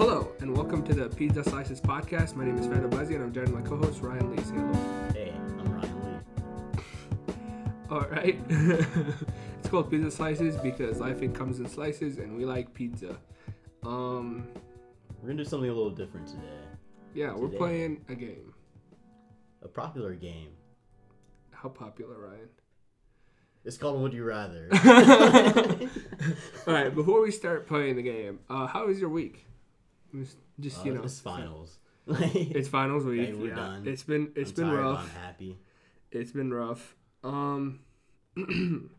Hello, and welcome to the Pizza Slices podcast. My name is Fado Buzzy, and I'm joined by my co-host Ryan Lee. Say hello. Hey, I'm Ryan Lee. All right. it's called Pizza Slices because life it comes in slices, and we like pizza. Um, We're gonna do something a little different today. yeah, we're playing a game. A popular game. How popular, Ryan? It's called Would You Rather. All right. Before we start playing the game, uh, how was your week? Just, just you Uh, know, it's finals. it's finals week. Hey, we're yeah, done. it's been it's I'm been tired, rough. I'm happy. It's been rough. Um,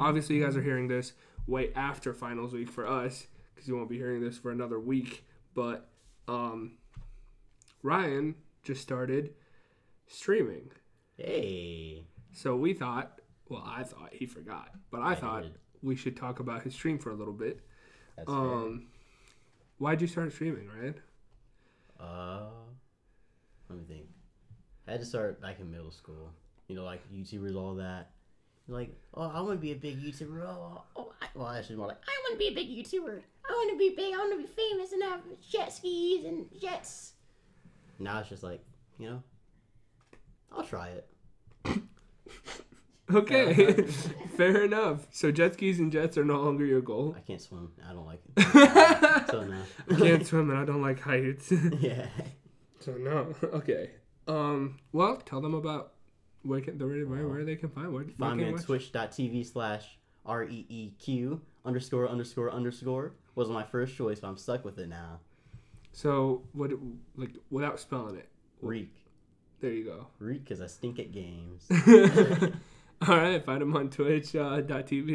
obviously, you guys are hearing this way after finals week for us because you won't be hearing this for another week. But um, Ryan just started streaming, Hey. so we thought. Well, I thought he forgot, but I, I thought did. we should talk about his stream for a little bit. That's Um, why'd you start streaming, Ryan? fair. Uh, let me think. I had to start back in middle school. You know, like YouTubers, all that. Like, oh, I want to be a big YouTuber. Oh, oh I, well, actually, more like, I want to be a big YouTuber. I want to be big. I want to be famous and have jet skis and jets. Now it's just like, you know, I'll try it. Okay, fair enough. So jet skis and jets are no longer your goal. I can't swim. I don't like it. so no. I can't swim and I don't like heights. yeah. so no. Okay. Um. Well, tell them about where can the where, where they can find where, where Find me can on watch? twitch.tv slash R E E Q underscore underscore underscore was my first choice, but I'm stuck with it now. So what like without spelling it. Reek. There you go. Reek because I stink at games. All right, find him on Twitch uh,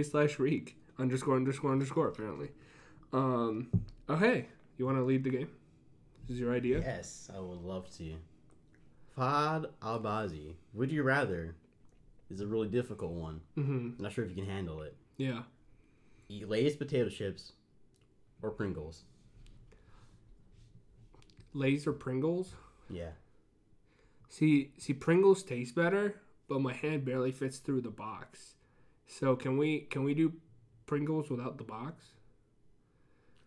slash Reek underscore underscore underscore apparently. Um. Okay, you want to lead the game? This is your idea. yes, I would love to. Fahad Albazi. Would you rather? Is a really difficult one. Mm-hmm. I'm not sure if you can handle it. Yeah. Eat Lay's potato chips or Pringles. Lay's or Pringles? Yeah. See, see, Pringles taste better, but my hand barely fits through the box. So can we can we do Pringles without the box?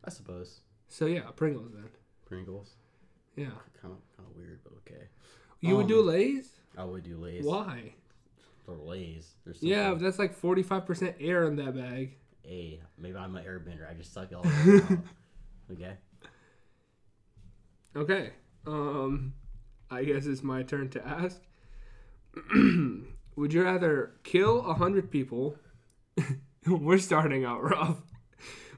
I suppose. So yeah, Pringles then. Pringles. Yeah, Kind of kind of weird, but okay. you would do Um, Lay's. I would do Lay's. Why? For Lay's. There's Yeah, that's like forty five percent air in that bag. Hey, maybe I'm an airbender. I just suck it all out. Okay. Okay. Um, I guess it's my turn to ask. would you rather kill a hundred people? We're starting out rough.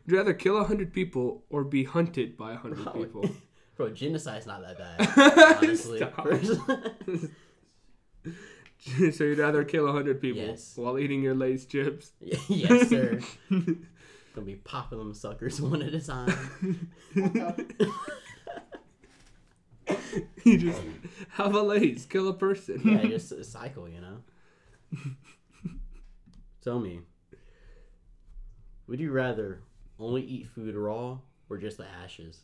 Would you rather kill a hundred people or be hunted by a hundred Bro, people? Bro, genocide's not that bad. Honestly. So you'd rather kill a hundred people Yes. while eating your Lay's chips? yes, sir. Gonna be popping them suckers one at a time. you just have a Lay's, kill a person. yeah, just a cycle, you know. Tell me, would you rather only eat food raw or just the ashes?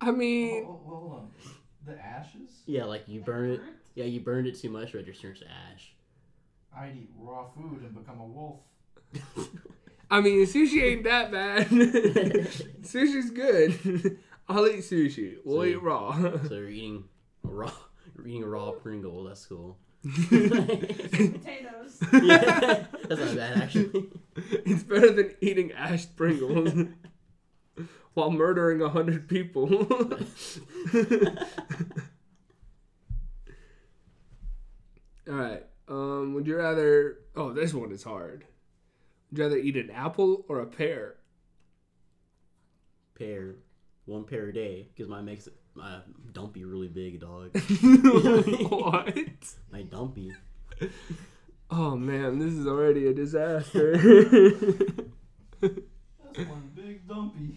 I mean, Oh, oh, hold on. The ashes? Yeah, like you burn it. Yeah, you burned it too much, or it just turns to ash. I'd eat raw food and become a wolf. I mean, sushi ain't that bad. Sushi's good. I'll eat sushi. We'll So- eat raw. So you're eating raw. You're eating raw Pringle. That's cool. potatoes. yeah, that's not bad actually. it's better than eating ash Pringles while murdering a hundred people. All right. Um, would you rather? Oh, this one is hard. Would you rather eat an apple or a pear? Pear, one pair a day, because my makes my dumpy really big, dog. what? My dumpy. Oh man, this is already a disaster. That's one big dumpy.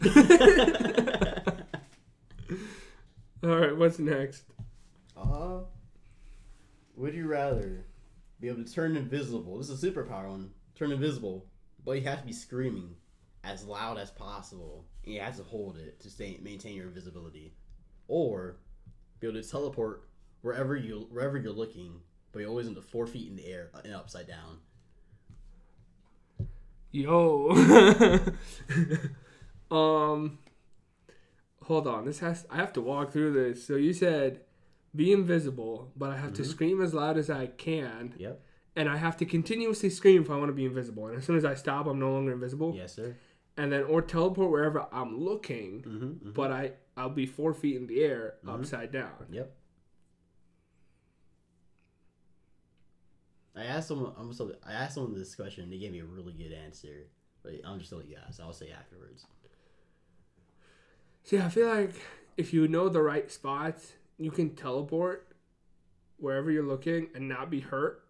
All right, what's next? Uh, would you rather be able to turn invisible? This is a superpower one. Turn invisible, but you have to be screaming as loud as possible. And you have to hold it to stay maintain your invisibility, or be able to teleport wherever you wherever you're looking, but you're always into four feet in the air and upside down. Yo. Um, hold on. This has. I have to walk through this. So you said, be invisible, but I have to Mhm. scream as loud as I can, Yep. and I have to continuously scream if I want to be invisible. And as soon as I stop, I'm no longer invisible. Yes, sir. And then or teleport wherever I'm looking, Mm-hmm, but I I'll be four feet in the air, Mhm. upside down. Yep. I asked someone. I'm so. I asked someone this question. And they gave me a really good answer. But I'm just gonna let you ask. I'll say afterwards. See, I feel like if you know the right spots, you can teleport wherever you're looking and not be hurt.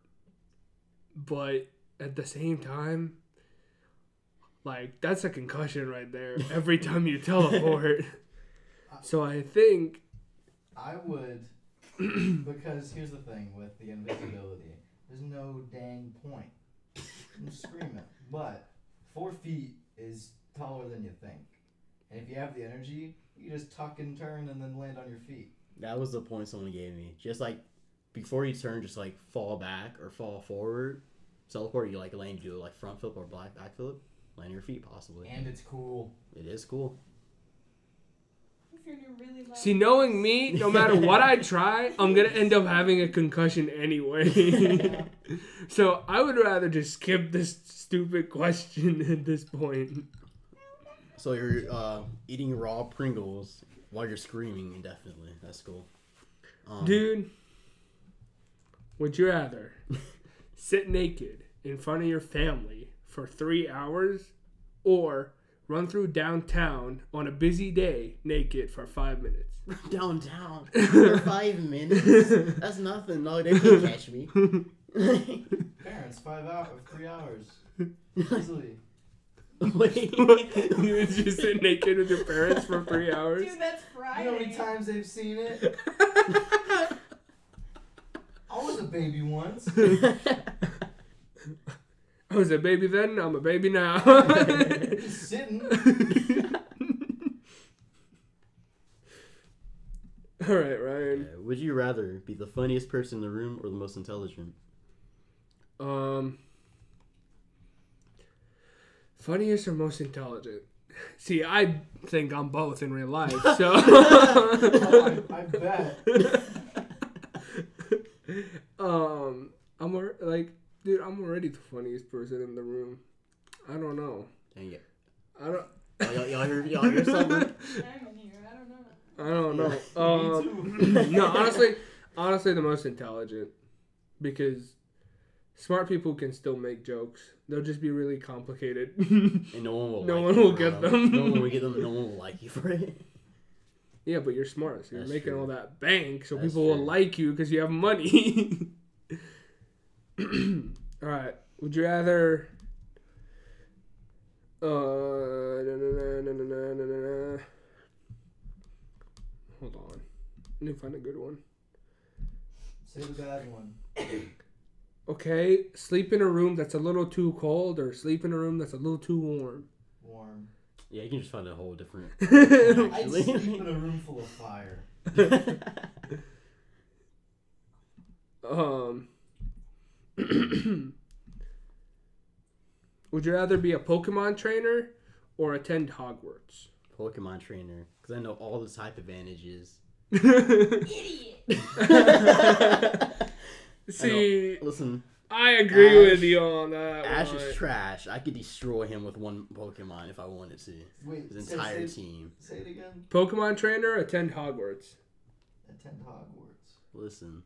But at the same time, like that's a concussion right there every time you teleport. so I think I would, because here's the thing with the invisibility. There's no dang point. I'm screaming. But four feet is taller than you think. And if you have the energy, you just tuck and turn and then land on your feet. That was the point someone gave me. Just like before you turn, just like fall back or fall forward. Teleport, you like land, do like front flip or black back flip, land on your feet possibly. And it's cool. It is cool. If you're in a really loud see knowing me, no matter what I try, I'm gonna end up having a concussion anyway. so I would rather just skip this stupid question at this point. So you're uh, eating raw Pringles while you're screaming indefinitely. That's cool. Um, Dude, would you rather sit naked in front of your family for three hours or run through downtown on a busy day naked for five minutes? downtown for five minutes. That's nothing. No, they can't catch me. Parents, five hours, three hours. Easily. Wait. you would just sit naked with your parents for three hours? Dude, that's You know how many times they've seen it? I was a baby once. I was a baby then, I'm a baby now. Just sitting. All right, Ryan. Uh, Would you rather be the funniest person in the room or the most intelligent? Um, funniest or most intelligent? See, I think I'm both in real life. So, Oh, I, I bet. um, I'm al- like, dude, I'm already the funniest person in the room. I don't know. Dang it. I don't. Y'all, y'all, y'all hear, y'all hear something? I'm in here. I don't know. I don't know. Me too. Um, no, honestly, honestly, the most intelligent because smart people can still make jokes. They'll just be really complicated. And no one will No like one you will get them. them. No one will get them. No one will like you for it. yeah, but you're smart, so you're That's making true. all that bank, so That's people will like you because you have money. All right. Would you rather? Uh, Hold on. Let me find a good one. Say the bad one. okay, sleep in a room that's a little too cold, or sleep in a room that's a little too warm. Warm. Yeah, you can just find a whole different. I sleep in a room full of fire. um. Would you rather be a Pokemon trainer or attend Hogwarts? Pokemon trainer, because I know all the type advantages. Idiot. See, Listen, I agree Ash- with you on that. Ash one. is trash. I could destroy him with one Pokemon if I wanted to. Wait, His say, entire say, team. say it again. Pokemon trainer, attend Hogwarts. Attend Hogwarts. Listen,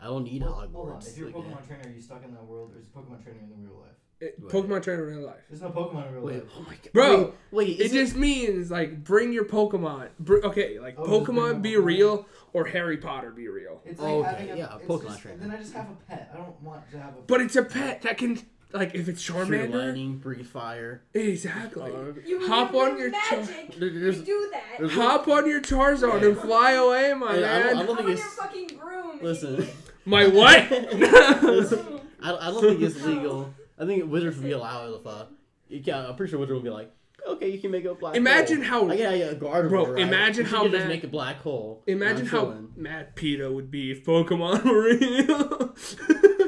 I don't need Well, Hogwarts. Hold on. If you're a like, Pokemon eh. trainer, are you stuck in that world, or is Pokemon trainer in the real life? Eh, it, Pokemon trainer in real life. There's no Pokemon in real Wait, life. oh my god, Bro, Wait, wait It is it, just means like bring your Pokemon. Br- okay, like Oh, Pokemon be Pokemon. real or Harry Potter be real. It's like Oh, okay, having a, yeah, it's Pokemon just, trainer. Then I just have a pet. I don't want to have a. Pet. But it's a pet that can like if it's Free Charmander. lightning, breathe fire. Exactly. You Hop remember on your Char- magic. There- You there's- do that. there's- Hop on your Charizard and fly away, my Hey, I don't- man. I don't Hop think on your it's- fucking broom. Listen. My what? Listen, I, I don't think it's legal. I think Wizards would be allowed if uh, you can, I'm pretty sure Wizards would be like, okay, you can make a black. Imagine hole. how- I get a guard Bro, right? imagine You how can just mad- make a black hole. Imagine I'm how chilling. mad PETA would be if Pokemon were real.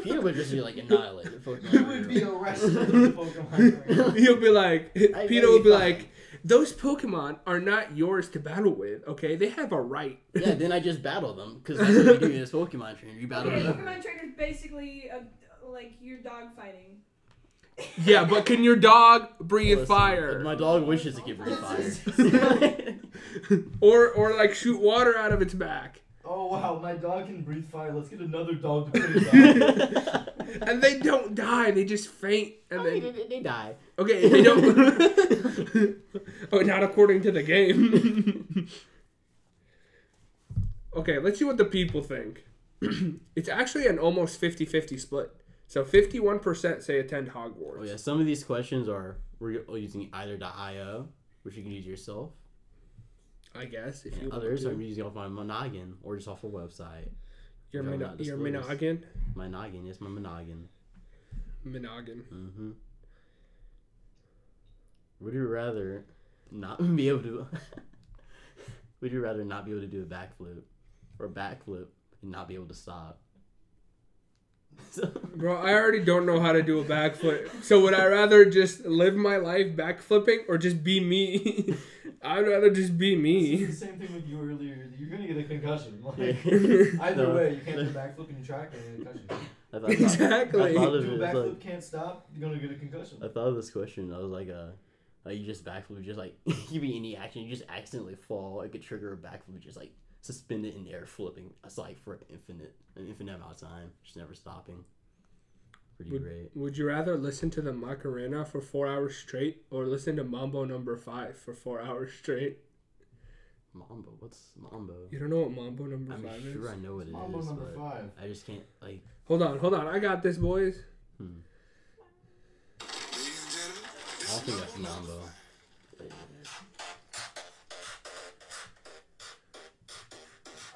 PETA would just be like annihilated. Pokemon You would be arrested in the Pokemon. He'll be like, I PETA know would be you're like, those Pokemon are not yours to battle with. Okay, they have a right. Yeah, then I just battle them because that's what you do as Pokemon trainer. You battle Okay, them. Pokemon trainer is basically a, like your dog fighting. yeah, but can your dog breathe Listen, fire? My dog wishes it could breathe fire. or or like shoot water out of its back. Oh wow, mm. my dog can breathe fire. Let's get another dog to put it down. And they don't die, they just faint and I mean, then they, they die. Okay, they don't Oh, not according to the game. okay, let's see what the people think. it's actually an almost 50-50 split. So 51% say attend Hogwarts. Oh yeah, some of these questions are we're using either .io, which you can use yourself. I guess if And you others. I'm using off my Monoggin or just off a website. Your, Which I will Min- your disclose. My noggin, yes, my Monoggin. Minoggin. Mm-hmm. Would you rather not be able to? would you rather not be able to do a backflip, or backflip and not be able to stop? So, Bro, I already don't know how to do a backflip. So would I rather just live my life backflipping or just be me? I'd rather just be It's me. the same thing with you earlier. You're gonna get a concussion. Like, either No. way, you can't do backflip in your track and get a concussion. I thought, Exactly. I thought of Do a backflip, like can't stop. You're gonna get a concussion. I thought of this question. I was like, uh, like you just backflip, just like you be any action, you just accidentally fall. It could trigger a backflip, just like suspended in air, flipping. That's like for infinite, an infinite amount of time, just never stopping. Pretty great. Would you rather listen to the Macarena for four hours straight or listen to Mambo number five for four hours straight? Mambo, what's Mambo? You don't know what Mambo number I'm five sure is? I know what it is, Mambo number but five. I just can't like. Hold on, hold on. I got this, boys. Hmm. I don't think that's Mambo.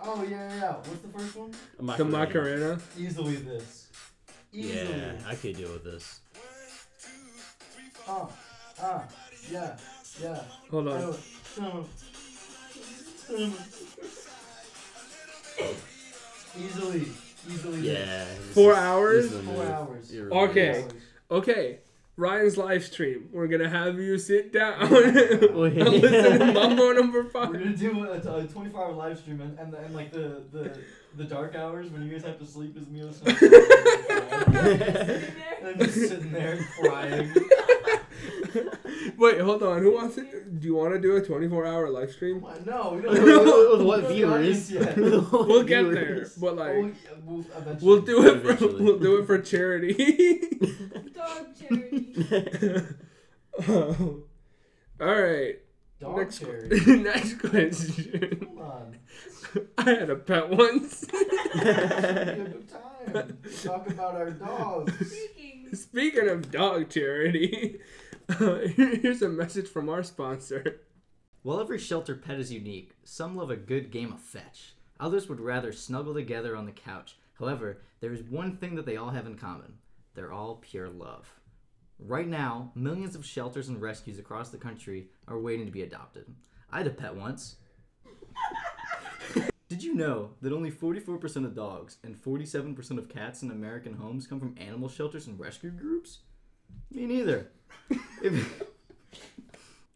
Oh yeah, yeah, yeah. What's the first one? The Macarena. Easily this. Easily. Yeah, I could deal with this. Ah, ah, yeah, yeah. Hold on. know it. Cinema. Cinema. Easily, easily. Yeah. Four is- hours? this is the Four hours. You're Four Okay. Okay. Ryan's live stream. We're gonna have you sit down and Wait. listen to Mambo number Five. We're gonna do a, a 24 hour live stream and, and, and like the, the the dark hours when you guys have to sleep is me listening. And I'm just sitting there crying. Wait, hold on. Who wants it? Do you want to do a 24 hour live stream? What? No, we don't With have what we don't viewers? have audience yet. With what We'll get there, but Oh, like yeah, we'll, eventually. we'll do it for Eventually. we'll do it for charity. Dog charity. Oh. All right. Dog next charity. next question. Hold on. I had a pet once. We had good time. Talk about our dogs. Speaking. Speaking of dog charity, here's a message from our sponsor. While every shelter pet is unique, some love a good game of fetch. Others would rather snuggle together on the couch. However, there is one thing that they all have in common they're all pure love. Right now, millions of shelters and rescues across the country are waiting to be adopted. I had a pet once. Did you know that only 44% of dogs and 47% of cats in American homes come from animal shelters and rescue groups? Me neither. If,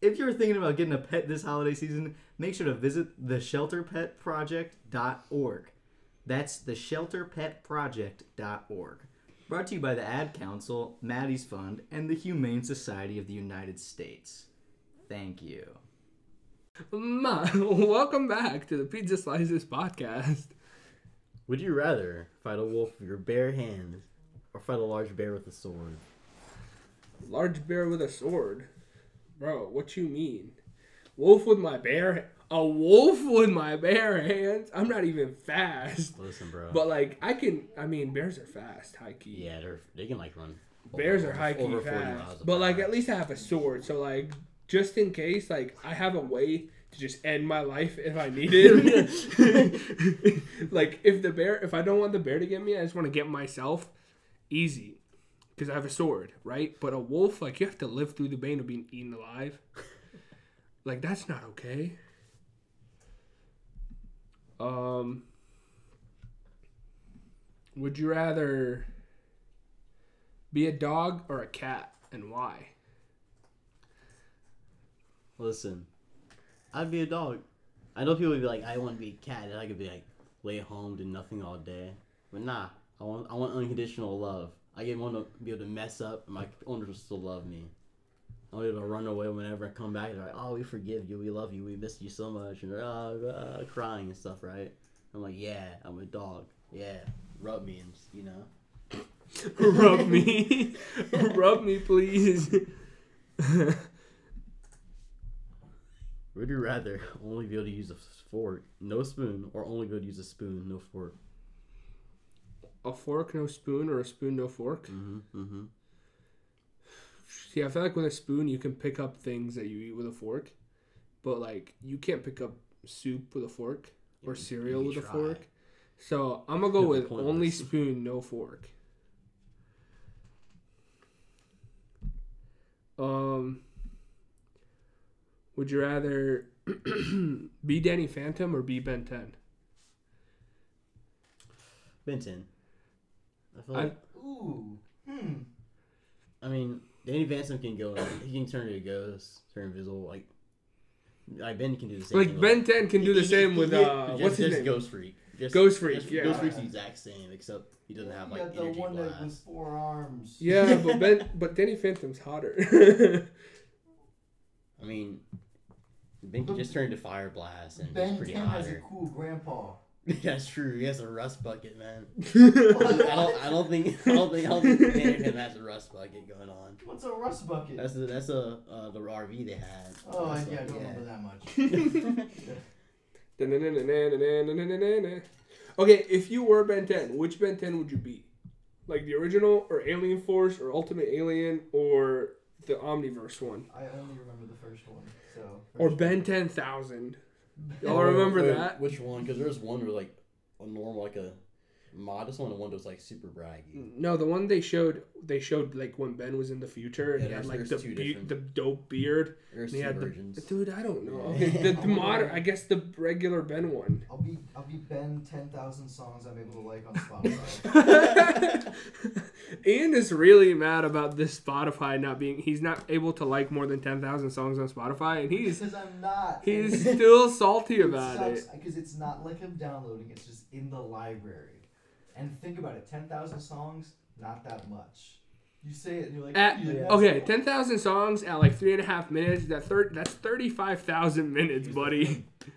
if you're thinking about getting a pet this holiday season, make sure to visit theshelterpetproject.org. That's theshelterpetproject.org. Brought to you by the Ad Council, Maddie's Fund, and the Humane Society of the United States. Thank you. Ma, welcome back to the Pizza Slices podcast. Would you rather fight a wolf with your bare hands or fight a large bear with a sword? Large bear with a sword, bro. What you mean? Wolf with my bare, a wolf with my bare hands. I'm not even fast, Listen, bro. but like I can. I mean, bears are fast, high key. yeah, they're they can like run. Bears over- are high key over 40 fast, but like at least I have a sword, so like just in case, like I have a way to just end my life if I need it. like if the bear, if I don't want the bear to get me, I just want to get myself. Easy, because I have a sword, right? But a wolf, like you have to live through the pain of being eaten alive. like that's not okay. Um. Would you rather be a dog or a cat, and why? Listen, I'd be a dog. I know people would be like, I want to be a cat, and I could be like, lay home, do nothing all day. But nah, I want, I want unconditional love. I get want to be able to mess up, and my owners will still love me. I want to run away whenever I come back. They're like, oh, we forgive you, we love you, we miss you so much, and they're uh, uh, crying and stuff, right? I'm like, yeah, I'm a dog. Yeah, rub me, and you know. Rub me. Rub me, please. Would you rather only be able to use a fork, no spoon, or only be able to use a spoon, no fork? A fork, no spoon, or a spoon, no fork? Mm-hmm. Mm-hmm. See, I feel like with a spoon, you can pick up things that you eat with a fork, but like you can't pick up soup with a fork or cereal with a fork. So I'm gonna go with pointless. only spoon, no fork. Um, would you rather be Danny Phantom or be Ben 10? Ben 10. I feel I- like, Ooh. Hmm. I mean, Danny Phantom can go. He can turn into a ghost, turn invisible. Like, like Ben can do the same. Like thing. Ben 10 can do the He- same he- with he- uh, just- what's his just name? Ghost Freak. Just, Ghost Freak, just- yeah. Ghost Freak's the exact same, except he doesn't have like you the energy one that with four arms. Yeah, but Ben, but Danny Phantom's hotter. I mean, Ben can just turn into fire blast and Ben he's pretty 10 has a cool grandpa. That's true. He has a rust bucket, man. I don't. I don't think. I don't think. I don't think Danny Phantom has a rust bucket going on. What's a rust bucket? That's the that's a uh, the RV they had. oh, I, That's yeah, I don't remember that much. okay, if you were Ben 10, which Ben 10 would you be? Like the original, or Alien Force, or Ultimate Alien, or the Omniverse one, I only remember the first one. So. or first Ben 10,000? Y'all remember wait, that? Which one? Because there's one where like a normal, like a modest one, and one that was like super braggy. No, the one they showed, they showed like when Ben was in the future, and Yeah, he had like the be- the dope beard, There's and he two had the versions. dude. I don't know. Okay, the, the I I guess the regular Ben one. I'll be I'll be Ben ten thousand songs I'm able to like on Spotify. Ian is really mad about this Spotify not being. He's not able to like more than ten thousand songs on Spotify, and he's because I'm not. he's still salty about it. because it's not like I'm downloading. It's just in the library. And think about it, ten thousand songs, not that much. You say it and you're like, At, "Yeah, okay, cool." ten thousand songs at like three and a half minutes. That third, that's thirty five thousand minutes, buddy. thing. H-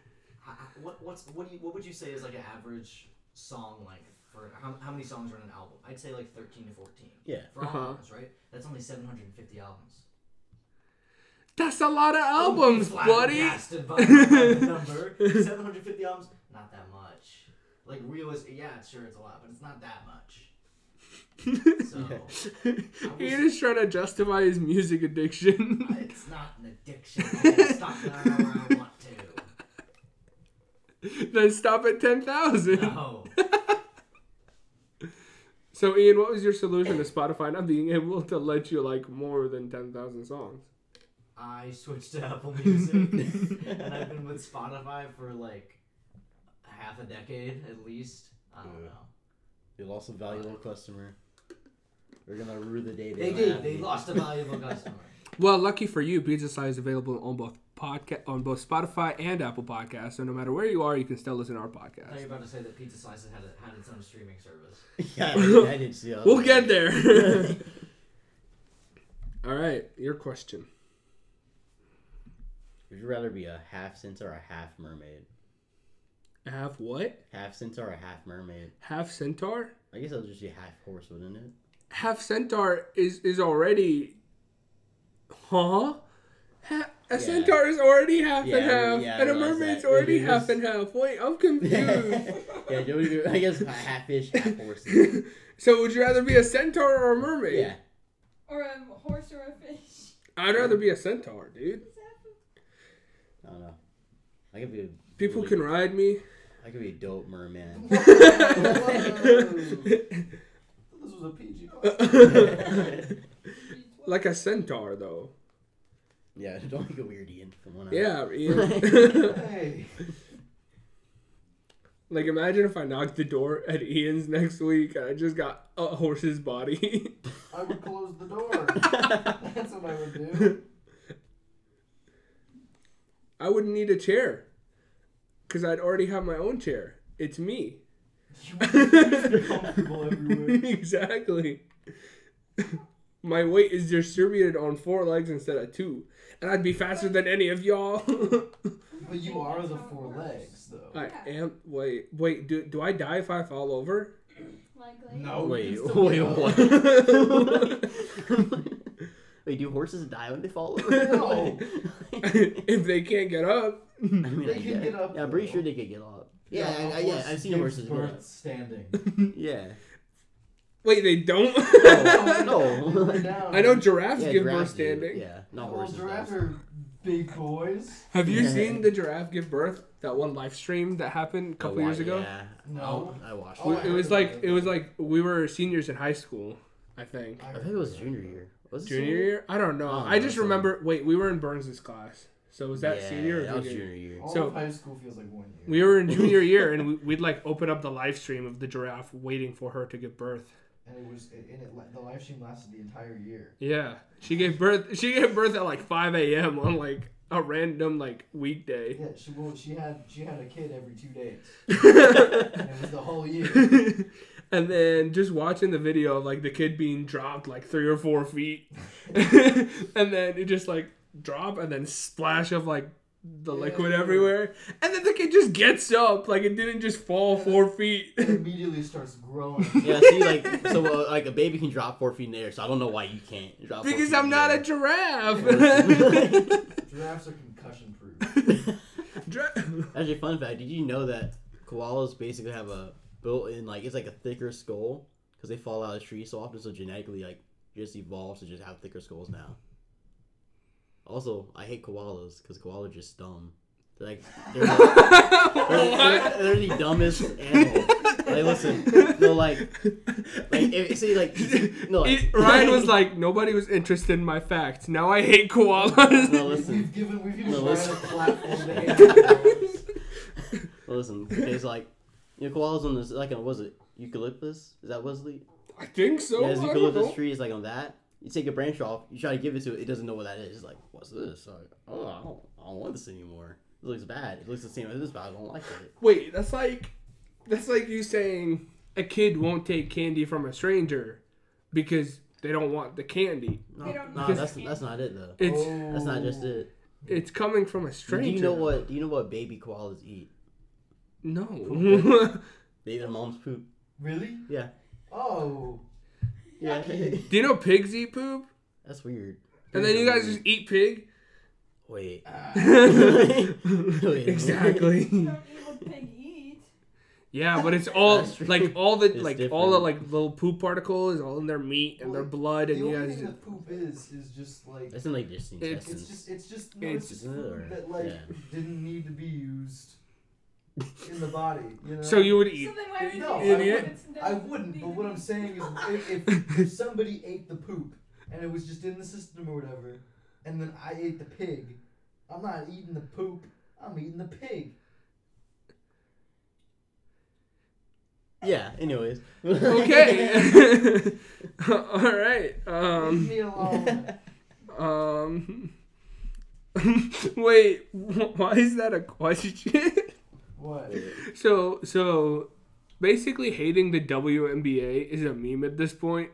h- What what's what do you what would you say is like an average song length for how, how many songs are in an album? I'd say like thirteen to fourteen. Yeah. For all Uh-huh. albums, right? That's only seven hundred and fifty albums. That's a lot of Don't be albums, buddy. flabbergasted by the number. Seven hundred fifty albums, not that much. Like realistic, yeah, sure, it's a lot, but it's not that much. So Ian is trying to justify his music addiction. it's not an addiction. I can stop whenever I want to. then stop at ten thousand. No. So, Ian, what was your solution to Spotify not being able to let you like more than ten thousand songs? I switched to Apple Music, and I've been with Spotify for like half a decade at least. I don't Yeah. know. You lost a valuable customer. We're gonna rue the day They don't did. They you. lost a valuable customer. Well, lucky for you, Pizza Side is available on both podcast on both Spotify and Apple Podcasts. So no matter where you are, you can still listen to our I thought you podcast. were about to say that Pizza Slices had, a, had its own streaming service. yeah, I did, I did see that. We'll get there. All right, your question. Would you rather be a half centaur or a half mermaid? Half what? Half centaur or half mermaid? Half centaur? I guess that'll just be half horse, wouldn't it? Half centaur is is already, huh? Ha- a Yeah. centaur is already half Yeah, and I- half, yeah, and a realize mermaid's that. already It is- half and half. Wait, I'm confused. yeah, you I guess half fish, half horse. so, would you rather be a centaur or a mermaid? Yeah. Or a horse or a fish. I'd rather be a centaur, dude. I don't know. I could be a People really- can ride me. I could be a dope merman. Whoa. this was a PG. podcast. like a centaur, though. yeah, don't make a weird Ian from one. Yeah, Ian. hey. like, imagine if I knocked the door at Ian's next week and I just got a horse's body. I would close the door. That's what I would do. I wouldn't need a chair because I'd already have my own chair. It's me. You're comfortable everywhere. exactly. my weight is distributed on four legs instead of two, and I'd be faster than any of y'all. But you are the four legs, though. I am. Wait, wait. Do do I die if I fall over? Likely. No. Wait, you wait, what? Wait, do horses die when they fall over? No. if they can't get up. I mean, They I can guess. get up, Yeah, I'm pretty though. sure they could get up. Yeah, a I, I, yeah, horse I've seen horses get birth up. standing. Yeah. Wait, they don't. No. Lay down. I know giraffes yeah, give birth giraffes do. standing. Yeah, not Well, horses. giraffes are big boys. Have you Yeah. seen the giraffe give birth? That one live stream that happened a couple I years ago. Yeah. No. Oh, I watched Oh, it. I it was like it it. was like we were seniors in high school, I think. I think it was junior year. Was it Junior senior? year? I don't know. Oh, I just so- remember. Wait, we were in Burns's class. So was that yeah, senior or that was junior? junior year. All So- of high school feels like one year. We were in junior year, and we, we'd like open up the live stream of the giraffe waiting for her to give birth. and it was and it, the live stream lasted the entire year. Yeah, she gave birth. She gave birth at like 5 a.m. on like a random like weekday. Yeah, she well, she had she had a kid every two days, and it was the whole year. and then just watching the video of like the kid being dropped like three or four feet, and then it just like drop and then splash of like the Yeah, liquid yeah. everywhere, and then the kid just gets up like it didn't just fall four feet. It immediately starts growing. Yeah, see, like, so uh, like a baby can drop four feet in the air, so I don't know why you can't drop. four because feet I'm in not the a giraffe. Giraffes are concussion proof. Dra- Actually, fun fact: Did you know that koalas basically have a built-in like it's like a thicker skull because they fall out of trees so often, so genetically like just evolved to just have thicker skulls now. Also, I hate koalas because koalas are just dumb. They're like they're, the- they're, they're, they're the dumbest animal. Like listen, no like like if, see like no like, It- Ryan was like, nobody was interested in my facts. Now I hate koalas. no listen We've given we've given No, Ryan a listen. platform to hate koalas. listen. It's like you know koalas on this like on was it eucalyptus? Is that Wesley? I think so. yeah, I there's don't eucalyptus know. tree is like on that. You take a branch off, you try to give it to it, it doesn't know what that is. It's like, what's this? Like, oh, I don't, I don't want this anymore. It looks bad. It looks the same as this, but I don't like it. Wait, that's like that's like you saying a kid won't take candy from a stranger because they don't want the candy. No, They don't no, that's candy. that's not it though. It's That's not just it. it's coming from a stranger. Do you know what? Do you know what baby koalas eat? No. They eat their mom's poop. Really? Yeah. Oh. Yeah. Do you know pigs eat poop? that's weird. And then you guys just eat pig? wait. Ah. Wait. exactly. Don't eat what pig eat. Yeah, but it's all That's true. like all the It's like all the different. like little poop particles all in their meat and their Well, blood, The and you only guys thing just that poop is is just like That's in like just the It's- it's just it's just no, It's- it's, just food that like Yeah. didn't need to be used in the body. You know. so you would eat. So then why would No, you I eat it? wouldn't. I wouldn't, but what I'm saying is, if, if, if somebody ate the poop and it was just in the system or whatever, and then I ate the pig, I'm not eating the poop. I'm eating the pig. yeah. Anyways. Okay. all right. Leave Um. me alone. Um. Wait. Why is that a question? What? so so, basically, hating the WNBA is a meme at this point.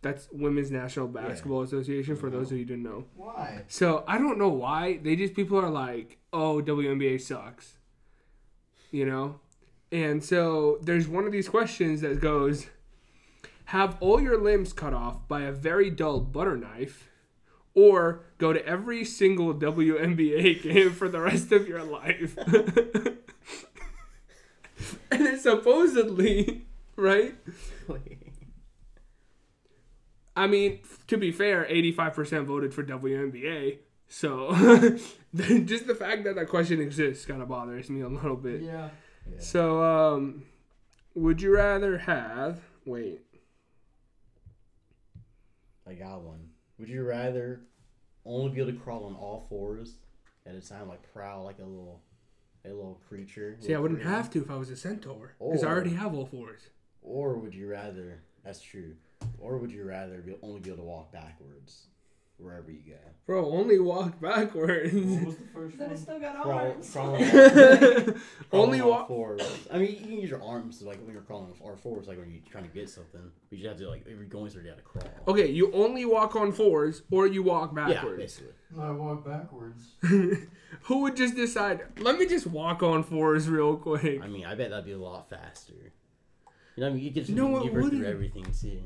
That's Women's National Basketball Association. For those of you who didn't know. Why? So I don't know why they just people are like, oh, WNBA sucks, you know, and so there's one of these questions that goes, have all your limbs cut off by a very dull butter knife, or go to every single WNBA game for the rest of your life. and then supposedly, right? I mean, to be fair, 85% voted for WNBA. So just the fact that that question exists kind of bothers me a little bit. Yeah. So, um, would you rather have. Wait. I got one. Would you rather only be able to crawl on all fours at a time, like prowl like a little, a little creature? See, I wouldn't have to if I was a centaur. Because I already have all fours. Or would you rather? That's true. Or would you rather be only be able to walk backwards? Wherever you go. Bro, only walk backwards. What was the first Then one? it's still got Crawl, arms. crawling, only on walk. fours. I mean, you can use your arms like when you're crawling or fours, like when you're trying to get something. But you have to like if you're going through, you have to crawl. Okay, you only walk on fours or you walk Yeah, backwards. basically. I walk backwards. Who would just decide? Let me just walk on fours real quick. I mean, I bet that'd be a lot faster. You know, what I mean, you could No, it maneuver through wouldn't. everything too.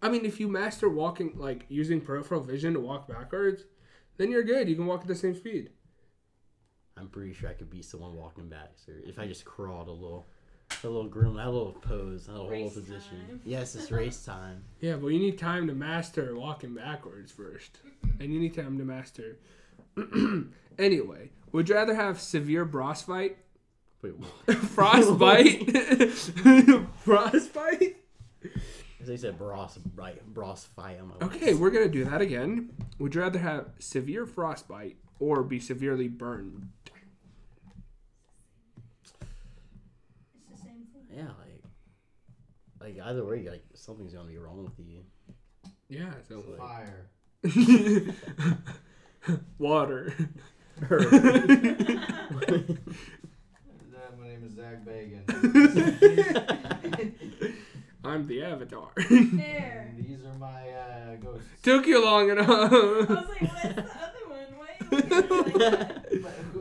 I mean, if you master walking, like using peripheral vision to walk backwards, then you're good. You can walk at the same speed. I'm pretty sure I could beat someone walking back, sir. If I just crawled a little, a little groom, a little pose, a little Race position. time. Yes, it's race time. Yeah, but you need time to master walking backwards first, and you need time to master. anyway, would you rather have severe frostbite, Wait, what? frostbite, frostbite? They said bros, right? Bros fight Okay, we're gonna do that again. Would you rather have severe frostbite or be severely burned? It's the same thing. Yeah, like, like either way, like something's gonna be wrong with you. Yeah, so Fire. water. My name is Zach Bagan. I'm the avatar. There. And These are my uh, ghosts. Took you long I enough. was like, what's the other one? Why are you looking at me like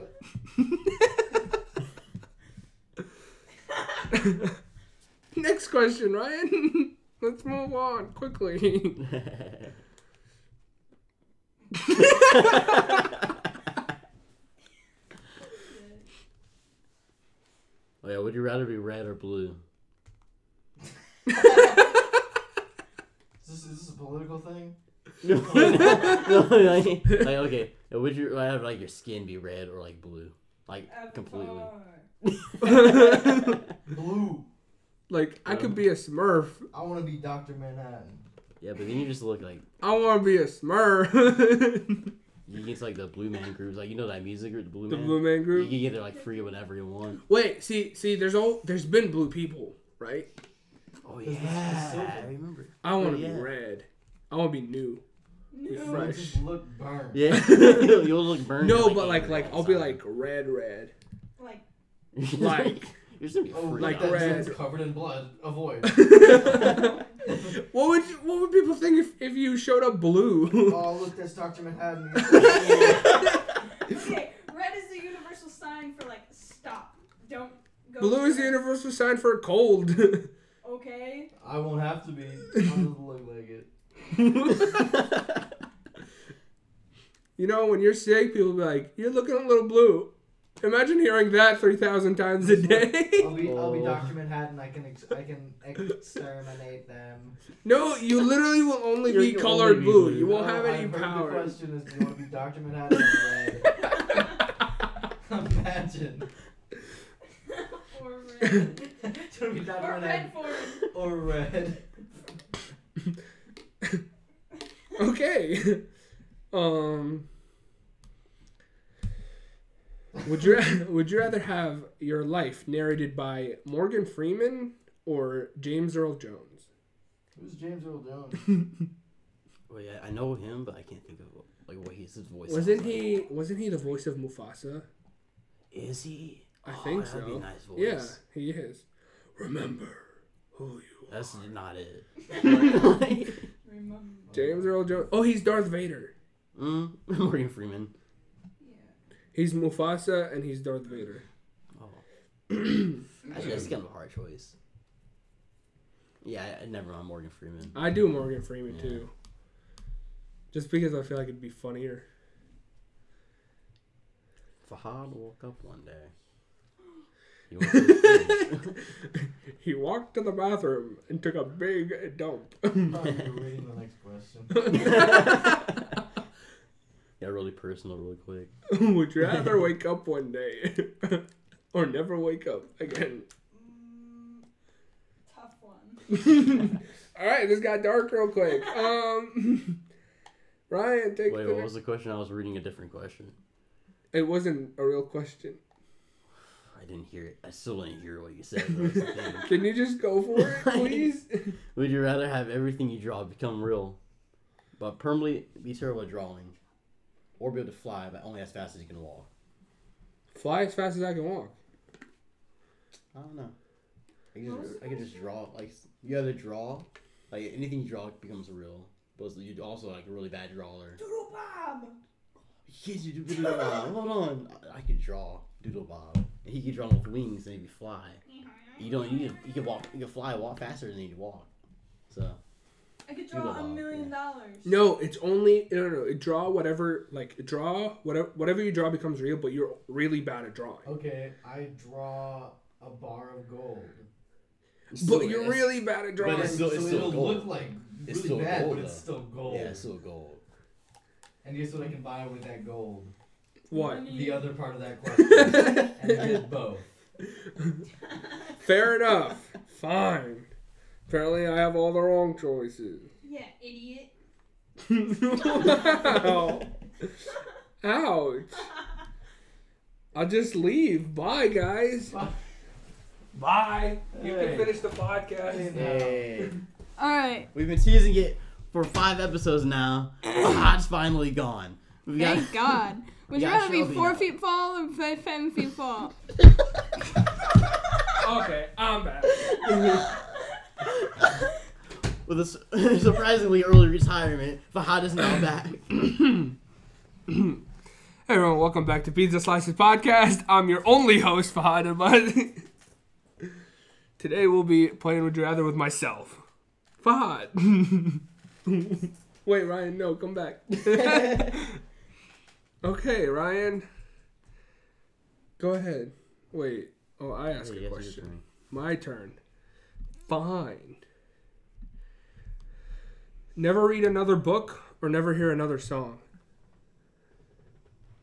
that? Next question, Ryan. Let's move on quickly. Oh yeah, would you rather be red or blue? Is this, is this a political thing? no, no, like, like, okay. Uh, would you rather have like your skin be red or like blue, like completely? Blue. like I could um, be a Smurf. I want to be Dr. Manhattan. Yeah, but then you just look like I want to be a Smurf. you get to, like the Blue Man groups, like you know that music group, the Blue the Man. Blue Man You can get there like free whenever you want. Wait, see, see, there's all there's been blue people, right? Oh It's the- it's yeah, silver. I remember. I want to Oh, yeah. be red. I want to be new. No. You Fresh. just look burned. Yeah, you'll look burned. No, like, but like like I'll be like red, red. Like, Like- you're just gonna be Oh, like like red. dude's covered in blood. Avoid. what would you, what would people think if, if you showed up blue? oh, look, that's Dr. Manhattan. okay, red is the universal sign for like stop. Don't go. blue is the universal sign for cold. Okay. I won't have to be. I'll just look like it. you know, when you're sick, people be like, "You're looking a little blue." Imagine hearing that three thousand times a day. I'll be, I'll be Oh. Dr. Manhattan. I can, ex- I can exterminate them. no, you literally will only You're- be you'll colored only be blue. blue. You won't No, have any I've heard power. The question is, do you want to be Dr. Manhattan or red? Imagine. Or red. do you want to be Dr. or red Manhattan forward. or red? Okay. Um. Would you would you rather have your life narrated by Morgan Freeman or James Earl Jones? Who's James Earl Jones? Well, yeah, I know him, but I can't think of like what his, his voice. Wasn't he like. wasn't he the voice of Mufasa? Is he? I Oh, think that'd so. Be a nice voice. Yeah, he is. Remember who you That's are. not it. Remember. James Earl Jones. Oh, he's Darth Vader. mm, Morgan Freeman. Yeah. He's Mufasa and he's Darth Vader. Oh, actually, that's kind of a hard choice. Yeah, I, I never mind Morgan Freeman. I do Morgan Freeman Yeah. too. Just because I feel like it'd be funnier. Fahad woke up one day. He went to the fridge. he walked to the bathroom and took a big dump. Oh, you're reading the next question. Yeah, really personal, really quick. Would you rather wake up one day or never wake up again? Mm, tough one. All right, this got dark real quick. Um, Ryan, take Wait, the what was the question? I was reading a different question. It wasn't a real question. I didn't hear it. I still didn't hear what you said. That's. Can you just go for it, please? Would you rather have everything you draw become real, but permanently be terrible at drawing, or be able to fly, but only as fast as you can walk. Fly as fast as I can walk. I don't know. I can What was just, I can just draw like you either draw, like anything you draw becomes real. But you also like a really bad drawer. Doodle Bob. Kids, you do doodle bob. Hold on, I, I could draw doodle bob, and he could draw with wings and maybe fly. Mm-hmm. You don't. You can, you can walk. You can fly. Walk faster than you can walk. So I could draw a million dollars. No, it's only no, no, no. Draw whatever, like draw whatever, whatever you draw becomes real. But you're really bad at drawing. Okay, I draw a bar of gold. Still, But you're it's- really bad at drawing. it's still- so still it'll gold. look like It's really still bad, gold, but it's though. still gold. Yeah, it's still gold. And guess what I can buy with that gold? What? The other part of that question. and get both. Fair enough. Fine. Apparently, I have all the wrong choices. Yeah, idiot. wow. Ouch. I'll just leave. Bye, guys. Bye. Bye. You Hey. can finish the podcast. Hey, All right. we've been teasing it for five episodes now. The hot's finally gone. We got Thank God. Would you rather be four now. feet tall or five feet tall? Okay, I'm back. with a surprisingly early retirement. Fahad is now back. Hey everyone, welcome back to Pizza Slices Podcast. I'm your only host, Fahad Ahmad. Today we'll be playing Would You Rather with myself. Fahad. Wait, Ryan, no, come back. Okay, Ryan. Go ahead. Wait. Oh, I ask Hey, a yes, your question. turn. My turn. Fine. Never read another book or never hear another song.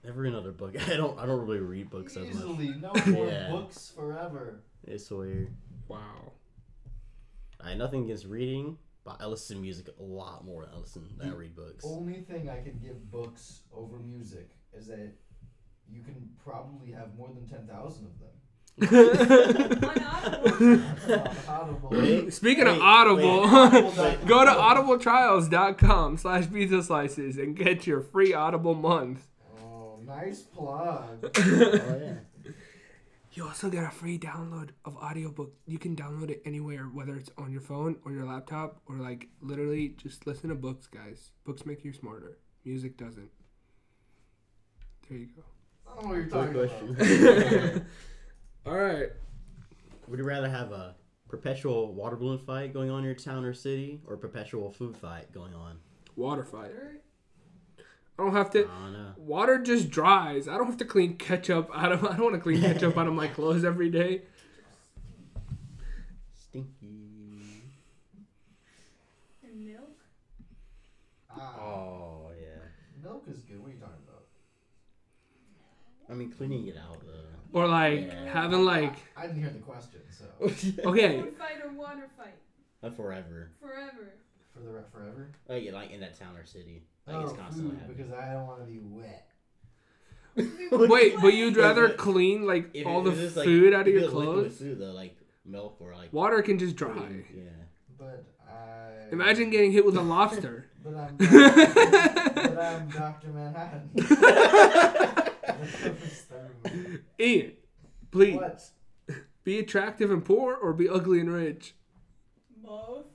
Never another book. I don't. I don't really read books as much. Easily, no more Yeah. books forever. It's weird. Wow. I had nothing against reading, but I listen to music a lot more than I listen than I read books. Only thing I can give books over music is that you can probably have more than 10,000 of them. Unaudible. Wait. Speaking of Audible, wait. go to audibletrials.com slash pizza slices and get your free Audible month. Oh, nice plug. oh yeah. You also get a free download of audiobook. You can download it anywhere, whether it's on your phone or your laptop, or like literally just listen to books, guys. Books make you smarter. Music doesn't. There you go. I don't know what you're Good talking question. about. All right. Would you rather have a perpetual water balloon fight going on in your town or city, or a perpetual food fight going on? Water fight. I don't have to. I don't know. Water just dries. I don't have to clean ketchup out of. I don't want to clean ketchup out of my clothes every day. Stinky. And milk. Ah, Oh yeah. milk is good. What are you talking about? I mean, cleaning it out though. Or like Yeah. having like. I didn't hear the question, so Okay. Food fight or water fight? Not forever. Forever. for the forever. Like, yeah, like in that town or city. Like oh, it's constantly food, because I don't want to be wet. Wait, but you'd rather If it- clean like If all it- the if it's, like- food out of your it's liquid clothes? Food though, like milk or like Water can just dry. pudding, Yeah. But I. Imagine getting hit with a lobster. But I'm. but I'm Doctor Manhattan. Ian, please what? be attractive and poor or be ugly and rich. Both.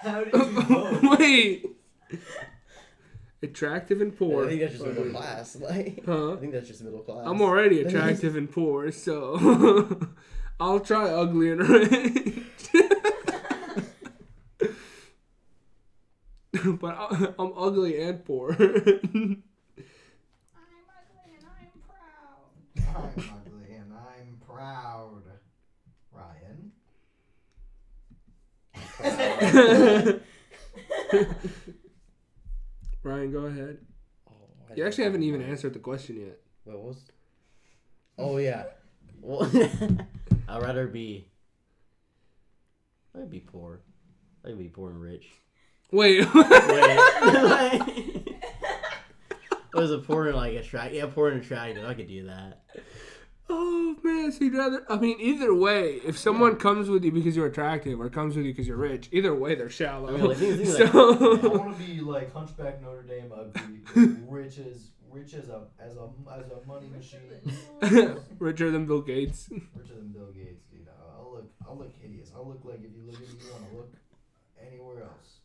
How do you do both? Wait. Attractive and poor. I poor. think that's just middle class. Like, Huh? I think that's just middle class. I'm already attractive and poor, so I'll try ugly and rich. but I- I'm ugly and poor. I'm ugly and I'm proud. I'm ugly and I'm proud. Ryan. Ryan, go ahead. Oh, You actually haven't even answered. answered the question yet. What was? Oh yeah. Well, I'd rather be. I'd be poor. I'd be poor and rich. Wait. Wait. was a poor and like attract? Yeah, poor and attractive. I could do that. Oh man, guess he'd rather. I mean, either way, if someone comes with you because you're attractive or comes with you because you're rich, either way they're shallow. I mean, like, think- think I want to be like Hunchback Notre Dame ugly, rich as rich as a as a as a money machine, richer than Bill Gates. richer than Bill Gates, dude. I'll, I'll look I'll look hideous. I'll look like if you look at me, you want to look anywhere else.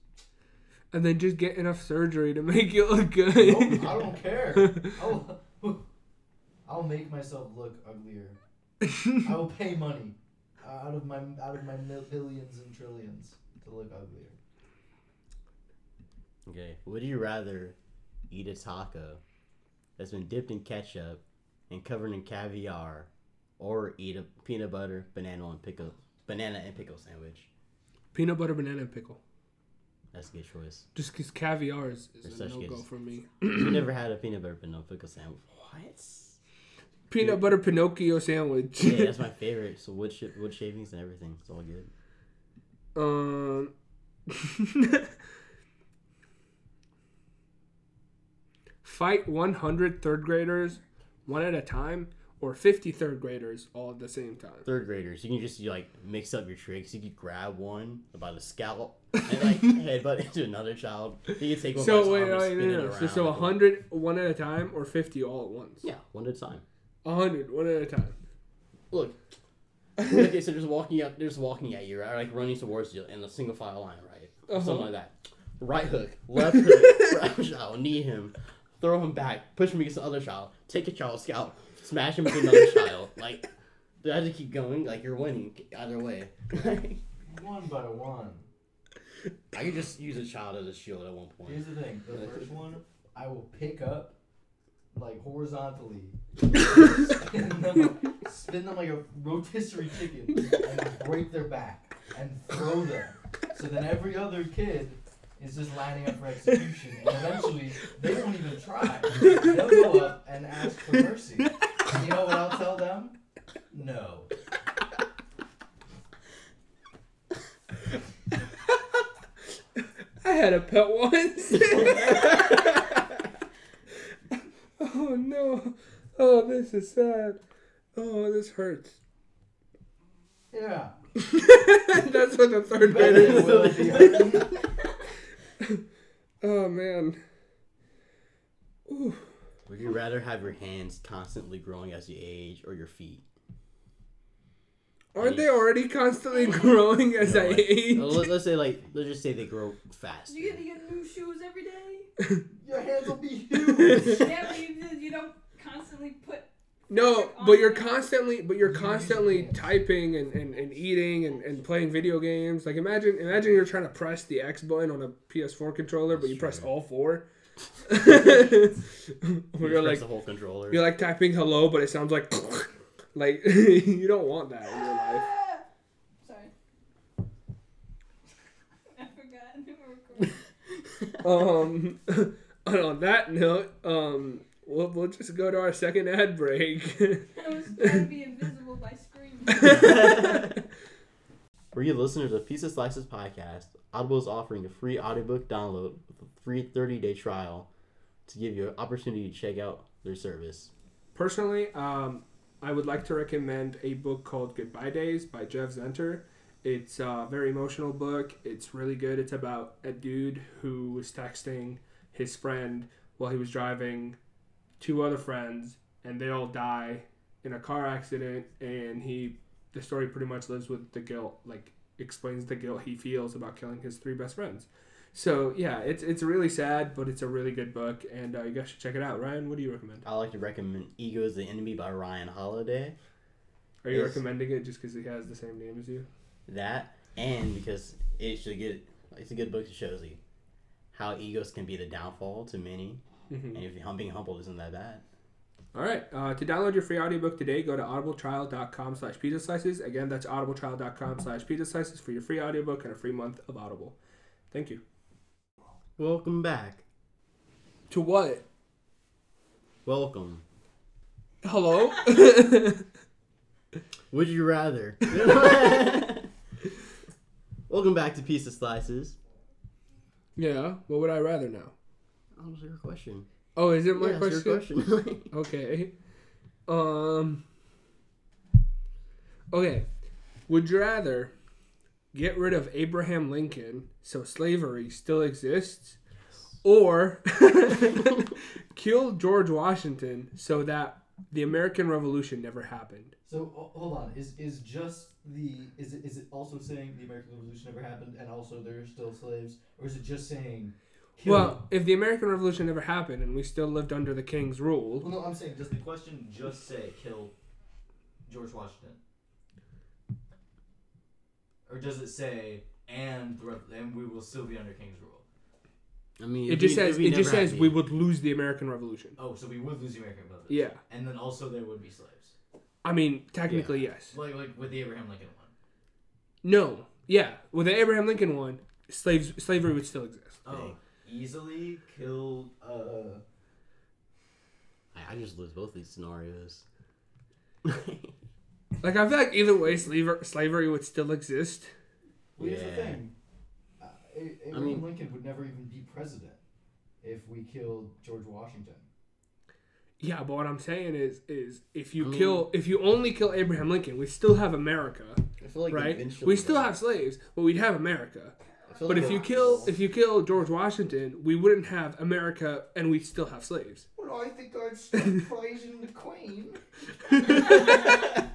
And then just get enough surgery to make you look good. Nope, I don't care. I'll, I'll make myself look uglier. I will pay money uh, out of my out of my mil- billions and trillions to look uglier. Okay. Would you rather eat a taco that's been dipped in ketchup and covered in caviar, or eat a peanut butter, banana and pickle, banana and pickle sandwich? Peanut butter, banana, and pickle. That's a good choice. Just because caviar is, They're is a no go good- for me. you never had a peanut butter banana pickle sandwich? What? Peanut butter Pinocchio sandwich. Yeah, that's my favorite. So wood sh- wood shavings and everything. It's all good. Um. Fight 100 third graders one at a time or 50 third graders all at the same time. Third graders, you can just you, like mix up your tricks. You could grab one by the scalp and like headbutt into another child. You can take one So wait, wait, no, no, no. So, so a- 100 one at a time or 50 all at once? Yeah, one at a time. 100 one at a time. Look. okay, so just walking up, just walking at you, right? Like running towards you in a single file line, right? Or Uh-huh. Something like that. Right hook, left hook, grab a child, knee him, throw him back, push him against the other child, take a child scalp, smash him into another child. Like, do I have to keep going? Like, you're winning either way. One by one. I could just use a child as a shield at one point. Here's the thing. The first one, I will pick up like horizontally, spin them, spin them like a rotisserie chicken, and break their back and throw them. So then every other kid is just lining up for execution, and eventually they won't even try. They'll go up and ask for mercy. And you know what I'll tell them? No. I had a pet once. oh no. Oh, this is sad. Oh, this hurts. Yeah. That's what the third Bet grader it will be. Oh man. Ooh. Would you rather have your hands constantly growing as you age or your feet? Aren't they already constantly growing as You know, I like- age? Uh, let, us say like let's just say they grow fast. Do you get to get new shoes every day. Your hands will be huge. yeah, but you, you don't constantly put. No, but you're it. constantly but you're constantly your typing and, and, and eating and, and playing video games. Like imagine imagine you're trying to press the X button on a PS4 controller, but That's you press all four. You you're press like the whole controller. you're like typing hello, but it sounds like like you don't want that in your life. Sorry. I forgot. we were recording. Um, and on that note, um, we'll, we'll just go to our second ad break. I was trying to be invisible by screaming. For you listeners of Pizza Slices podcast, Audible is offering a free audiobook download with a free 30 day trial to give you an opportunity to check out their service. Personally, um, I would like to recommend a book called Goodbye Days by Jeff Zentner. It's a very emotional book. It's really good. It's about a dude who was texting his friend while he was driving two other friends, and they all die in a car accident. And he, the story pretty much lives with the guilt, like explains the guilt he feels about killing his three best friends. So yeah, it's it's really sad, but it's a really good book, and uh, you guys should check it out. Ryan, what do you recommend? I like to recommend Ego is the Enemy by Ryan Holiday. Are you Yes. recommending it just because he has the same name as you? That and because it's a good it's a good book that shows you how egos can be the downfall to many, Mm-hmm. and if being humbled isn't that bad. All right. Uh, to download your free audiobook today, go to audibletrial.com slash pizza slices. Again, that's audibletrial.com slash pizza slices for your free audiobook and a free month of Audible. Thank you. Welcome back. To what? Welcome. Hello? Would you rather? Welcome back to Pizza Slices. yeah. What would I rather now? That was your question. Oh, is it my Yeah, it's question? your question. Okay. Um. Okay. Would you rather get rid of Abraham Lincoln so slavery still exists, or kill George Washington so that the American Revolution never happened? So hold on, is is just the is it is it also saying the American Revolution never happened and also there are still slaves, or is it just saying? Well, if the American Revolution never happened and we still lived under the king's rule, well, no, I'm saying Does the question just say kill George Washington, or does it say and the rev- and we will still be under King's rule? I mean, it if just we- if says we it just never had says the- we would lose the American Revolution. Oh, so we would lose the American Revolution. Yeah. And then also there would be slaves, I mean, technically yes. like like with the Abraham Lincoln one. No. Yeah. With the Abraham Lincoln one, slaves slavery would still exist. Oh, Dang. easily killed. uh, I, I just lose both these scenarios. Like I feel like either way, slavery slavery would still exist. well, here's the Yeah. thing. Uh, A- Abraham mean- Lincoln would never even be president if we killed George Washington. Yeah, but what I'm saying is, is if you I mean- kill, if you only kill Abraham Lincoln, we still have America, I feel like right? eventually, We still have slaves, but we'd have America. I feel But like if you it- kill, if you kill George Washington, we wouldn't have America, and we'd still have slaves. Well, I think I'd stop praising the Queen.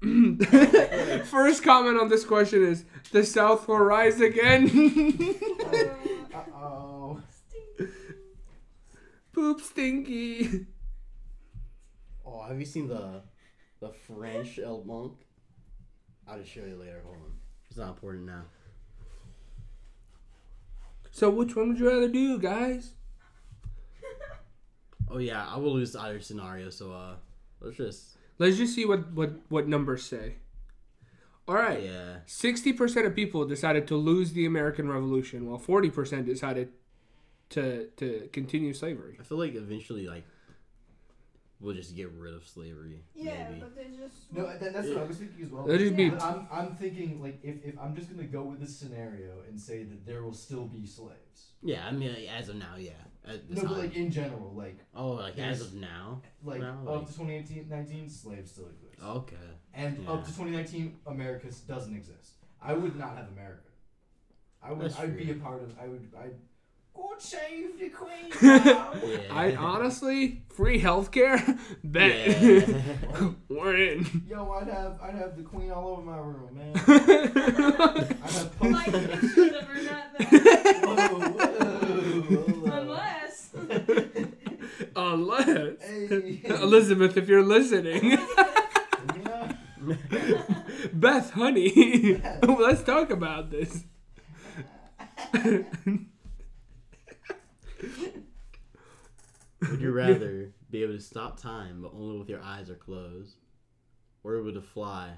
First comment on this question is: the South will rise again. Uh oh. Poop stinky. Oh, have you seen the the French El Monk? I'll just show you later. Hold on. It's not important now. So which one would you rather do, guys? Oh yeah, I will lose either scenario. So uh, let's just Let's just see what what what numbers say. All right. yeah. Sixty percent of people decided to lose the American Revolution, while forty percent decided to to continue slavery. I feel like eventually like we'll just get rid of slavery. Yeah, maybe. but they just. No, that, that's what I was thinking as well. That'd just be But I'm, I'm thinking like if, if I'm just gonna go with this scenario and say that there will still be slaves. Yeah, I mean like, as of now, yeah. Uh, At the No, but like in general, like oh, like as of now. like No, up like- to 2018, 19, slaves still exist. Okay. And yeah. up to 2019, America doesn't exist. I would not have America. I would. That's I'd be a part of. I would. I. God save the Queen. Yeah. I honestly free healthcare. Bet Yeah. we're in. Yo, I'd have. I'd have the Queen all over my room, man. I'd have Like pictures of her, not. Unless. Unless Hey. Elizabeth, if you're listening, Beth, honey, let's talk about this. Would you rather be able to stop time but only with your eyes are closed, or able to fly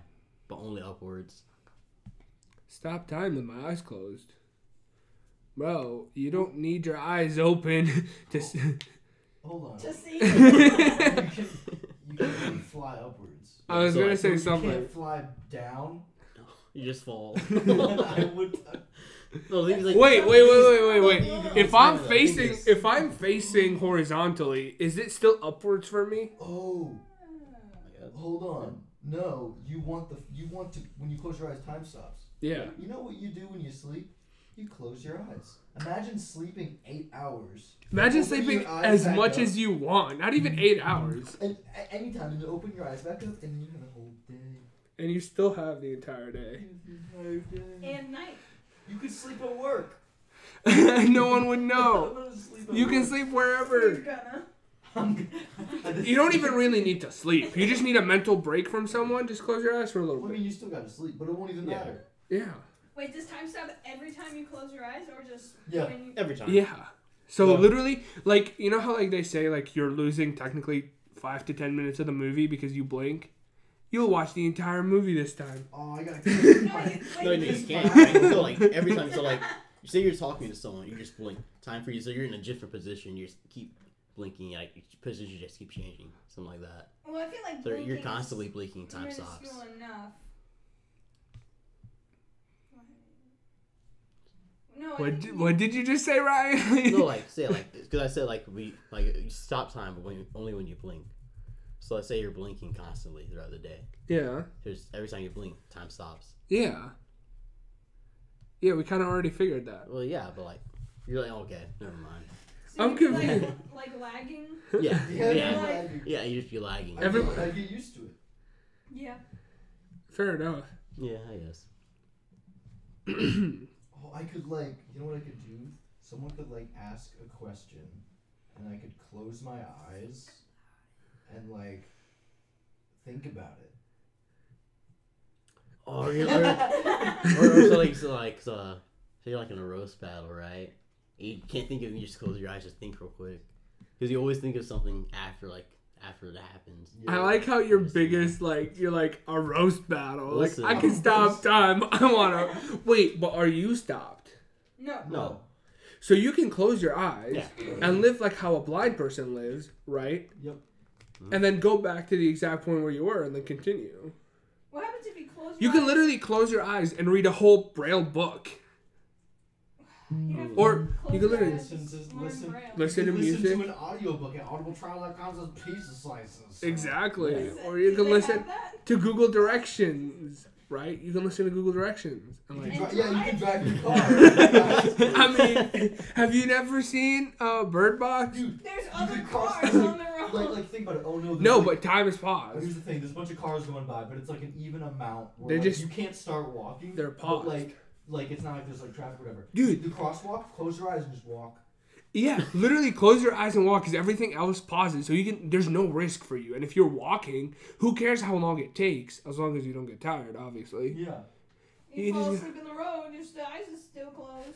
but only upwards? Stop time with my eyes closed. Bro, you don't need your eyes open to. s- Hold on. Just see. you can. You can only fly upwards. I was So, gonna like, say you something. can't fly down. You just fall. I would. Uh, no, the thing is, like, Wait, wait, wait, wait, wait, wait. If I'm with that. I think facing, if I'm facing horizontally, is it still upwards for me? Oh, hold on. No, you want the. You want to. When you close your eyes, time stops. Yeah. You know what you do when you sleep? You close your eyes. Imagine sleeping eight hours. Imagine sleeping as much up. as you want, not even eight hours, And a- anytime, and you open your eyes back up, and you have a whole day. and you still have the entire day. And night. You could sleep at work. no one would know. gonna sleep at You can sleep wherever. gonna. I'm gonna- You don't even really need to sleep. You just need a mental break from someone. Just close your eyes for a little Well, I bit. mean, you still gotta sleep, but it won't even Yeah. matter. Yeah. Wait, does time stop every time you close your eyes, or just Yeah. when you? Every time. Yeah. So Yeah. literally, like you know how like they say like you're losing technically five to ten minutes of the movie because you blink. You'll watch the entire movie this time. Oh, I gotta. No, you, No, you Just can't. fly. so like every time, so like, say you're talking to someone, you just blink. Time for you, so you're in a different position. You just keep blinking. Like position just keep changing, something like that. well, I feel like So you're constantly is blinking. Time stops. enough. No, What did, you- what did you just say, Ryan? no, like say like because I said like we like you stop time, but when only when you blink. So let's say you're blinking constantly throughout the day. Yeah. There's every time you blink, time stops. Yeah. Yeah, we kind of already figured that. Well, yeah, but like you're like okay, never mind. So I'm you'd like, confused. like lagging. Yeah, Yeah, yeah, yeah. Yeah. You just be lagging. I, Every- get, I get used to it. Yeah. Fair enough. Yeah, I guess. Oh, I could like, you know what I could do? Someone could like ask a question, and I could close my eyes, and like think about it. Or you're, or, or, or so like so like so, uh, so you're like in a roast battle, right? You can't think of it. You just close your eyes, just think real quick, because you always think of something after like after it happens. I like how your biggest like you're like a roast battle. Listen. like I can stop time. I wanna wait, but are you stopped? No. No. So you can close your eyes Yeah. and live like how a blind person lives, right? Yep. And then go back to the exact point where you were and then continue. What happens if you close? You your can eyes? literally close your eyes and read a whole braille book. You have to Or close you can your literally eyes Listen to- learn listen- Braille. Listen to listen to an audiobook at audibletrial.com as pizza slices. Exactly. Yeah. Or you can they listen to Google directions, right? You can listen to Google directions. And You like, can And dri- yeah, you can drive your car. I mean, have you never seen uh, Bird Box? dude, There's other could cars on the road. like, like think about it. Oh no. No, like- but time is paused. here's the thing: there's a bunch of cars going by, but it's like an even amount. Where, They like, just- you can't start walking. they're but, paused. like, like it's not like there's like traffic, or whatever. Dude. the crosswalk. Close your eyes and just walk. Yeah, literally close your eyes and walk because everything else pauses. So you can. There's no risk for you. And if you're walking, who cares how long it takes? As long as you don't get tired, obviously. Yeah. you you fall just- asleep in the road, your eyes is still closed.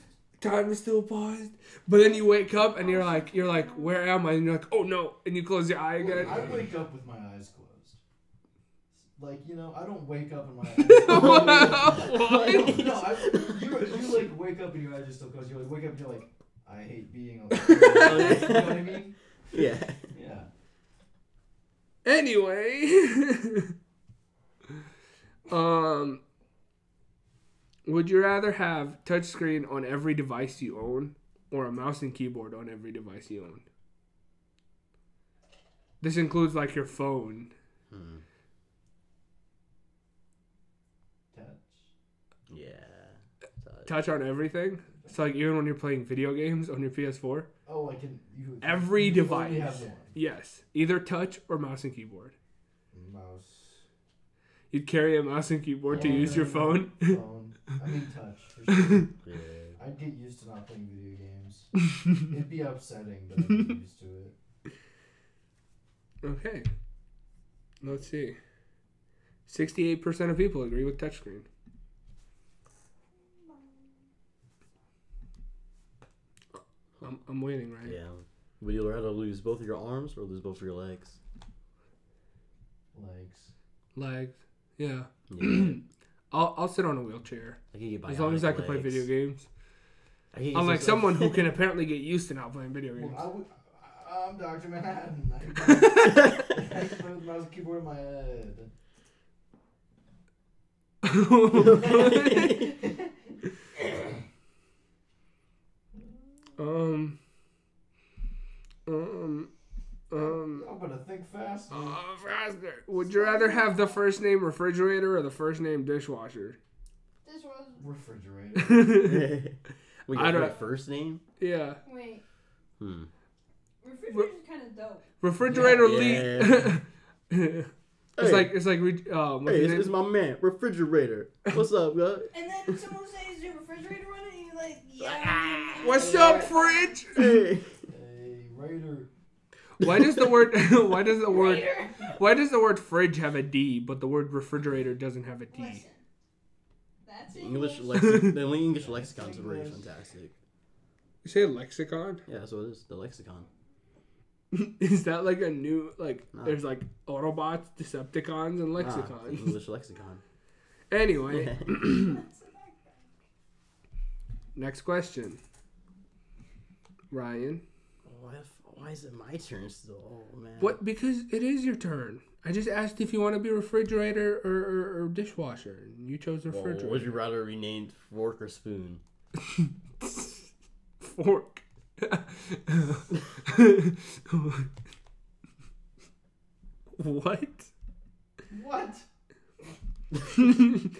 Time is still paused. But then you wake up and you're like, you're like, where am I? And you're like, oh no, and you close your eye again. I wake up with my eyes closed. Like you know, I don't wake up and my eyes. Why? no, I, you, you like wake up and your eyes are still closed. You like wake up and you're like, I hate being alone. you know what I mean? Yeah. Yeah. Anyway, um, would you rather have touchscreen on every device you own or a mouse and keyboard on every device you own? This includes like your phone. Hmm. Touch. Yeah. Touch. Touch on everything. So like even when you're playing video games on your PS4, Oh, I can. You, Every you device. have one. yes, either touch or mouse and keyboard. Mouse. You'd carry a mouse and keyboard to Oh, use your phone. Phone. I mean touch. For sure. Yeah. I'd get used to not playing video games. It'd be upsetting, but I'd get used to it. Okay. Let's see. Sixty-eight percent of people agree with touchscreen. I'm, I'm waiting, right? Yeah. Would you rather lose both of your arms or lose both of your legs? Legs. Legs. Yeah. Yeah. I'll, I'll sit on a wheelchair I could as long as I bionic can play legs. video games. I could get Unlike some- someone who can apparently get used to not playing video games. Well, I would. I- I'm Dr. Manhattan. I can play, I can play with the mouse keyboard in my head. um. Um. Um. I'm gonna think fast. Uh, faster. Would you rather have the first name refrigerator or the first name dishwasher? This was Refrigerator. we I got don't- my first name. yeah. wait. Hmm. Refrigerator's kind of dope. Refrigerator Yeah. lead. it's Hey. like it's like re- um. Hey, his it's, it's my man, refrigerator. What's up, guy? And then someone says your refrigerator running, and you're like, yeah. What's up, fridge? Hey. A Raider. Why does the word Why does the word Raider. Why does the word fridge have a D, but the word refrigerator doesn't have a D? Listen. That's The English English. lexicon. The English lexicons are very fantastic. You say lexicon? Yeah, that's what it is. The lexicon. Is that like a new like? No. There's like Autobots, Decepticons, and lexicons. the English lexicon. anyway, next question. Ryan, What if, why is it my turn still? Oh man. what? Because it is your turn. I just asked if you want to be refrigerator or, or, or dishwasher, and you chose Well, refrigerator. would you rather be named fork or spoon? Fork. what? What?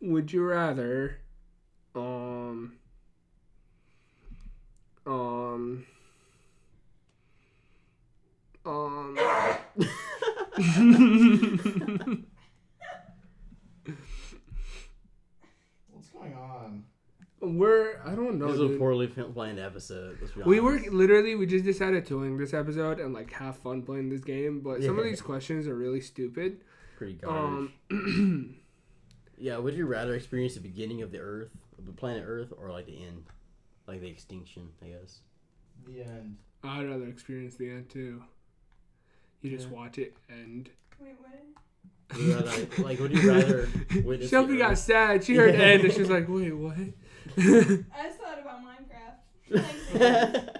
Would you rather um um um What's going on? we're I don't know. This is a dude. poorly planned episode. Let's be We were literally we just decided to wing this episode and like have fun playing this game, but some of these questions are really stupid. pretty garbage. Um yeah, would you rather experience the beginning of the Earth, of the planet Earth, or like the end, like the extinction? I guess. The end. I'd rather experience the end too. You just Yeah. watch it end. Wait, what? Would rather, like, would you rather witness Shelby got sad. She heard end and she was like, "Wait, what?" I just thought about Minecraft. Thanks,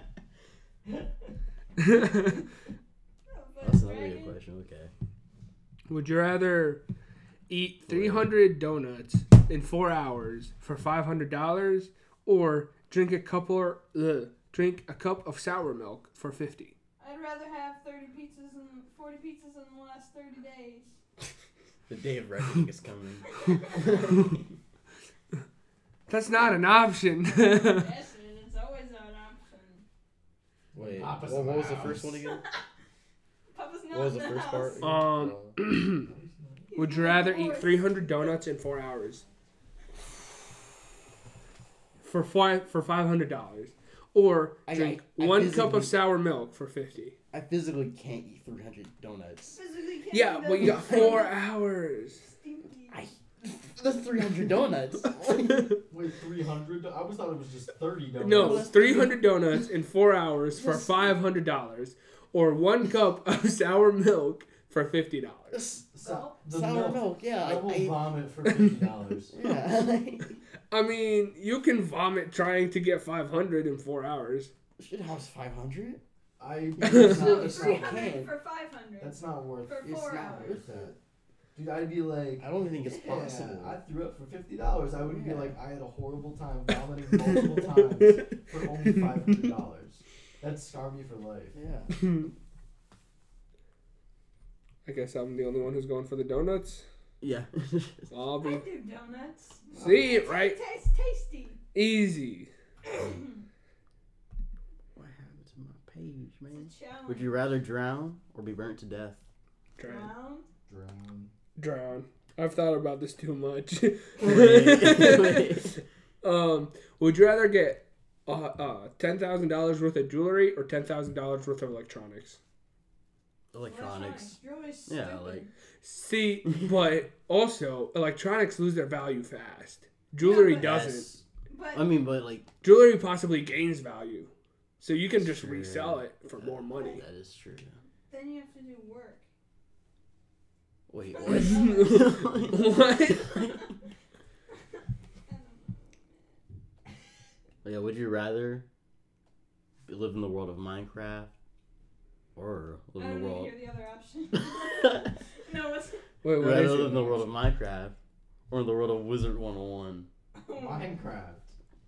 That's another good question. Okay. Would you rather eat 300 donuts in four hours for $500 or drink a cup or ugh, drink a cup of sour milk for 50? I'd rather have 30 pizzas and 40 pizzas in the last 30 days. The day of reckoning is coming. That's not an option. yes, it is. It's always an option. Wait, Papa's what, what was the first house. one again? Papa's not What was the the first house. part? um, would you rather eat 300 donuts in four hours for five for $500 or I- drink I- I one cup physically- of sour milk for 50? I physically can't eat 300 donuts. Physically can't Yeah, do but you got that. four hours. Stinky. I that's 300 donuts. Wait, 300? I always thought it was just 30 donuts. No, 300 donuts in four hours for $500 or one cup of sour milk for $50. S- So, the sour milk. milk. yeah. I I, will I, vomit for $50. yeah. I mean, you can vomit trying to get 500 in four hours. Shit, I was 500. I. It's not, it's still 300 can. for 500. that's not worth it. For It's four not hours. worth that. Dude, I'd be like. I don't think it's Yeah, possible. I threw up for fifty dollars. I would be like, I had a horrible time vomiting multiple times for only five hundred dollars. That'd scar me for life. Yeah. I guess I'm the only one who's going for the donuts. Yeah. I'll I do donuts. See, it right? Taste tasty. easy. what happened to my page, man? It's a challenge. Would you rather drown or be burnt to death? Drown. Drown? Drown. Drown. I've thought about this too much. Um, would you rather get uh, uh, ten thousand dollars worth of jewelry or ten thousand dollars worth of electronics? Electronics. Jewelry's Yeah, like See, but also electronics lose their value fast. Jewelry but- doesn't. Yes. But I mean, but like Jewelry possibly gains value, so you can just Sure. resell it for more money. that is true. then you have to do work. Wait, What? yeah, would you rather live in the world of Minecraft or live in the world? hear the other option. no, what's Wait, what rather is it? in the world of Minecraft or in the world of Wizard 101? Minecraft.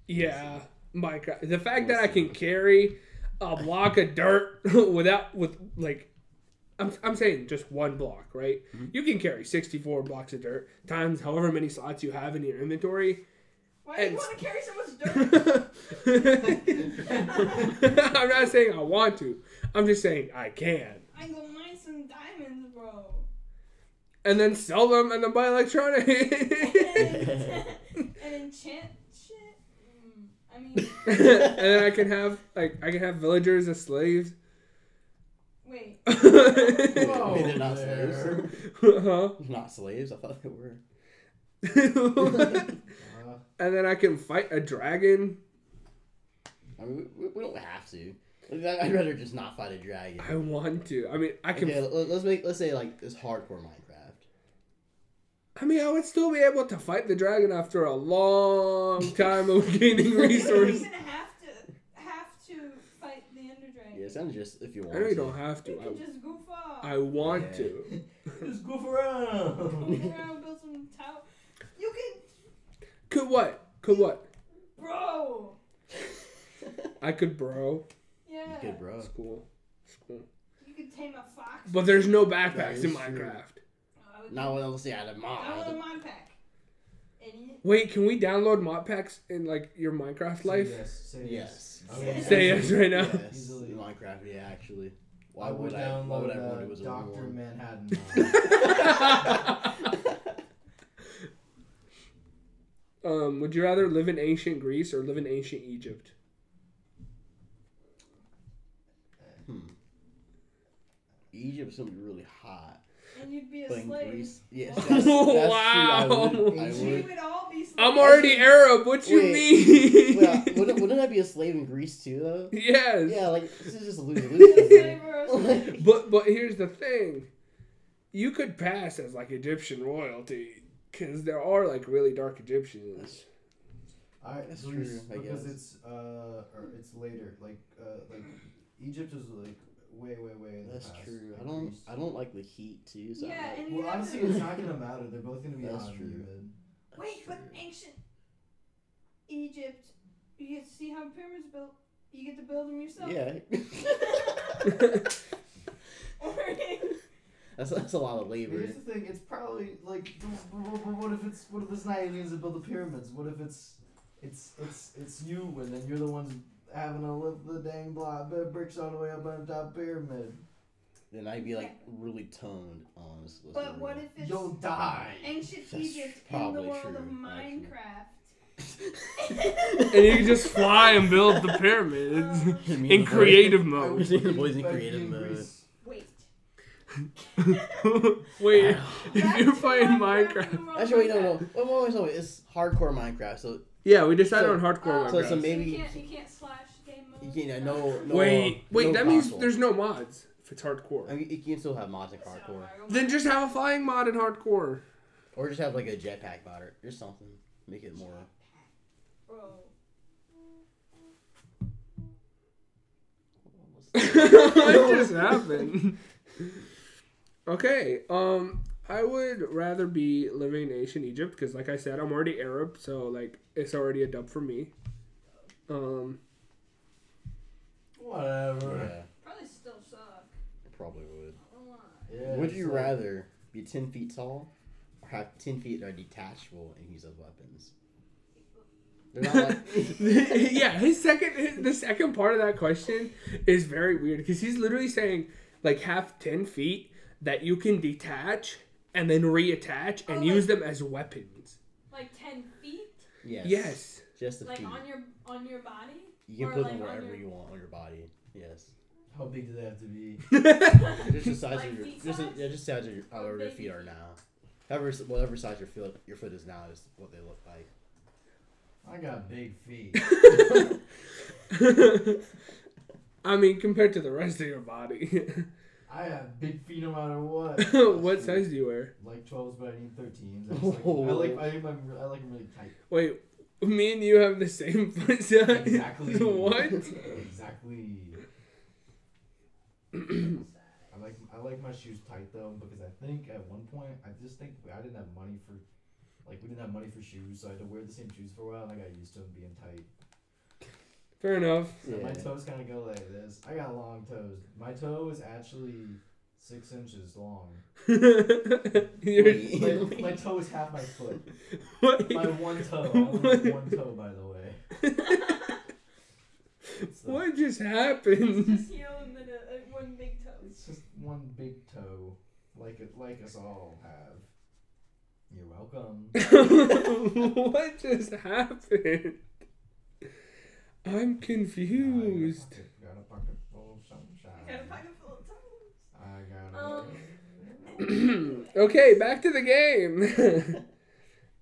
Yeah, Minecraft. The fact that I can carry a block of dirt without with like. I'm, I'm saying just one block, right? Mhm. You can carry 64 blocks of dirt times however many slots you have in your inventory. Why do you want to carry so much dirt? I'm not saying I want to. I'm just saying I can. I go mine some diamonds, bro. And then sell them and then buy electronics. and enchant shit. Mm, I mean, and then I can have like I can have villagers as slaves. wait. Whoa, Wait, they're not there. slaves. huh? Not slaves? I thought they were. Uh, and then I can fight a dragon. I mean, we, we don't have to. Like, I'd rather just not fight a dragon. I want to. I mean, I can. Okay, let- let's make let's say like it's hardcore Minecraft. I mean, I would still be able to fight the dragon after a long time of gaining resources. You're gonna have to have to fight the Ender Dragon. Yeah, it sounds just if you want. I know you to. don't have to. You can just goof off. I, I want Yeah. to. just goof around. Goof around, build some tower. You can, Could what? Could what? bro. I could bro. Yeah. You could, bro. School. School. You could tame a fox. But there's no backpacks in. Minecraft. I would Not what else say out of Download a mod. mod pack. Idiot. Wait, can we download mod packs in like your Minecraft Say life? yes. Say Yes. yes. I Say yes right now. Yes. Easily. Minecraft, yeah, actually. Why I would would I? Why download would I want it was a Doctor one? Manhattan. mod. um, would you rather live in ancient Greece or live in ancient Egypt? Egypt's gonna be really hot. And you'd be a But slave. Greece, yes, Wow. that's, that's true. I would, I would. would all be slaves. I'm already Arab. What you Wait, mean? Well, wouldn't, wouldn't I be a slave in Greece too, though? yes. Yeah, like this is just a lose Be a lose. slave or a slave. But but here's the thing, you could pass as like Egyptian royalty because there are like really dark Egyptians. I That's Greece, true, I because guess. it's uh or it's later. Like uh like Egypt is like way way way. In That's the past. true. I don't. Greece. I don't like the heat too. So Yeah, I'm and you Well, have honestly, to- it's not gonna matter. They're both gonna be That's hot and true. humid. like, Wait, but ancient Egypt, you get to see how pyramids built. You get to build them yourself. yeah. that's that's a lot of labor. Here's the thing. It's probably like, what if it's what if it's not aliens that build the pyramids? What if it's it's it's it's you and then you're the ones having to lift the dang block the bricks all the way up on top pyramid? Then I'd be like really toned. Honestly. But what if it's You'll die. ancient That's Egypt in the world true, of. Minecraft? and you can just fly and build the pyramids in creative I mode. would The boys in I'd be creative mode. Greece. Wait. Wait, if you're to playing Minecraft Minecraft, in the world Actually, wait, of no, no. Minecraft. Wait, wait, wait, wait, It's hardcore Minecraft, so yeah, we decided So- on hardcore Oh, So- Minecraft. so maybe- you can't, you can't slash game you can't. No, no. wait, wait, no that means there's no mods if it's hardcore. I mean, you can still have mods in hardcore, Then just have a flying mod in hardcore. or just have like a jetpack mod or, or something. Make it more. Bro. what just happened? Okay, um, I would rather be living in ancient Egypt because, like I said, I'm already Arab, so like it's already a dub for me. Um, Whatever. Yeah, Probably still suck. probably would. I don't lie. Yeah, would you like- rather be ten feet tall, or have ten feet that are detachable and use as weapons? They're not like. yeah, his second, his, the second part of that question is very weird because he's literally saying like have ten feet that you can detach and then reattach and Oh, use like- them as weapons. Like ten feet, yes. Yes. Just the like feet. on your on your body. You can or put like them wherever your- you want on your body. Yes. How big do they have to be? Just the size Like of your, feet just size? yeah, just the size of your, however your feet are now. However, whatever size your foot your foot is now is what they look like. I got big feet. I mean, compared to the rest of your body. I have big feet no matter what. what size do you wear? Like 12s, but I need 13s. I, just like, I like I like I like them really tight. Wait, me and you have the same foot size? Exactly. what? exactly. I like I like my shoes tight though because I think at one point I just think I didn't have money for like we didn't have money for shoes so I had to wear the same shoes for a while and I got used to them being tight. Fair enough. So my toes kind of go like this. I got long toes. My toe is actually six inches long. My, my toe is half my foot. what? My one toe. I only have one toe, by the way. It's the- what just It's happened? just heel and then a, a, one big toe. It's just one big toe, like it, like us all have. You're welcome. what just happened? I'm confused. I got a pocket full of sunshine. I got a pocket full of toes. I got a. Um, okay, back to the game.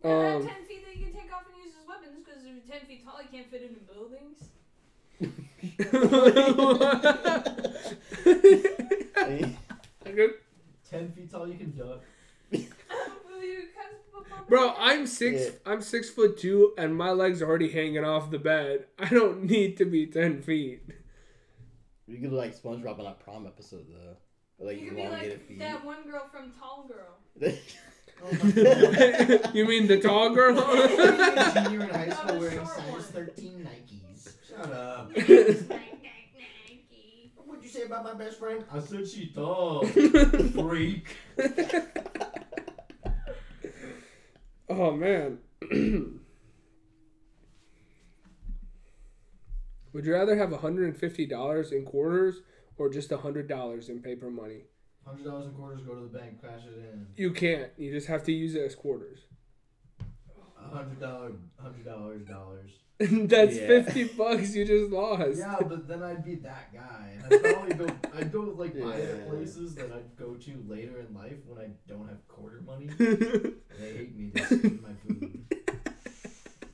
Now that um, 10 feet that you can take off and use as weapons because if you're 10 feet tall, you can't fit into buildings. Ten feet tall, you can duck. Bro, I'm six. Yeah. I'm six foot two, and my legs are already hanging off the bed. I don't need to be ten feet. You could like SpongeBob on that prom episode though. Like You could be elongated like feet. that one girl from Tall Girl. Oh, you mean the tall girl? Junior in high school wearing short size 13 Nikes. Shut up. What'd you say say about my best friend? I said she tall. Freak. oh man. Would you rather have $150 in quarters or just a $100 in paper money? Hundred dollars in quarters. Go to the bank. Cash it in. You can't. You just have to use it as quarters. Hundred dollar. Hundred dollars. Dollars. That's Yeah. 50 bucks you just lost. Yeah, but then I'd be that guy, I'd probably go. I'd go like Yeah. places that I'd go to later in life when I don't have quarter money. They hate me. They steal my food.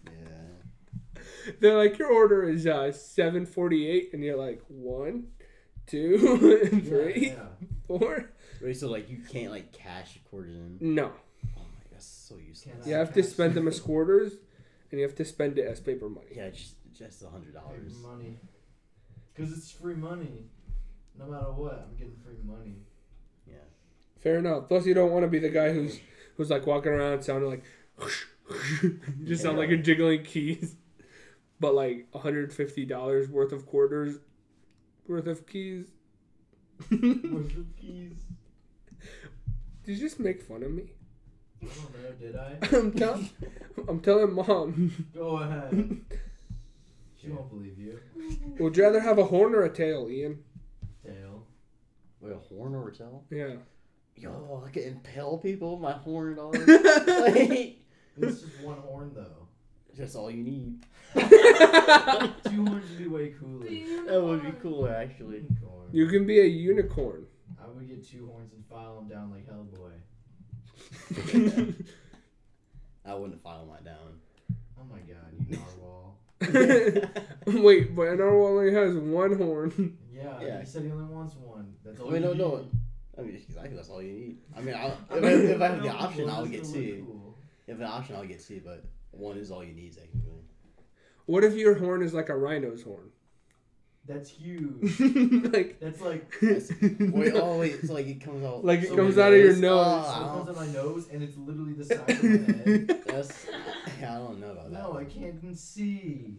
Yeah. They're like, your order is uh, 748 and you're like, one, two, three, Yeah, yeah. four. Wait, so like you can't like cash quarters in? No. Oh my, god, so useless. Can't You I have to spend them as quarters and you have to spend it as paper money. Yeah, just just a hundred dollars. Money. Cause it's free money. No matter what, I'm getting free money. Yeah. Fair enough. Plus, you don't want to be the guy who's who's like walking around sounding like, you just sound like you're jiggling keys. But like $150 worth of quarters worth of keys. Did Worth of keys. Did you just make fun of me? I don't know. Did I? I'm, tell- I'm telling mom. Go ahead. She won't believe you. Would you rather have a horn or a tail, Ian? Tail. Wait, a horn or a tail? Yeah. Yo, I can impale people with my horn, dog. like, It's just one horn though. that's all you need. Two horns would be way cooler. That would be cooler, actually. Unicorn. You can be a unicorn. I would get two horns and file them down like Hellboy. I wouldn't file mine down. Oh my god, you narwhal. Wait, but Narwhal only has one horn. Yeah, Yeah. he said he only wants one. That's all. Wait, you no, no. I mean, exactly, that's all you need. I mean, I'll, if, I, if I have the option, I'll get two. cool. If an option, I'll get two, but one is all you need, technically. What if your horn is like a rhino's horn? That's huge. like, That's like. Wait, oh, wait, it's like it comes out. like it So comes out of your nose. Oh, So it comes out of my nose and it's literally the size of my head. That's, yeah, I don't know about that. No, I can't even see.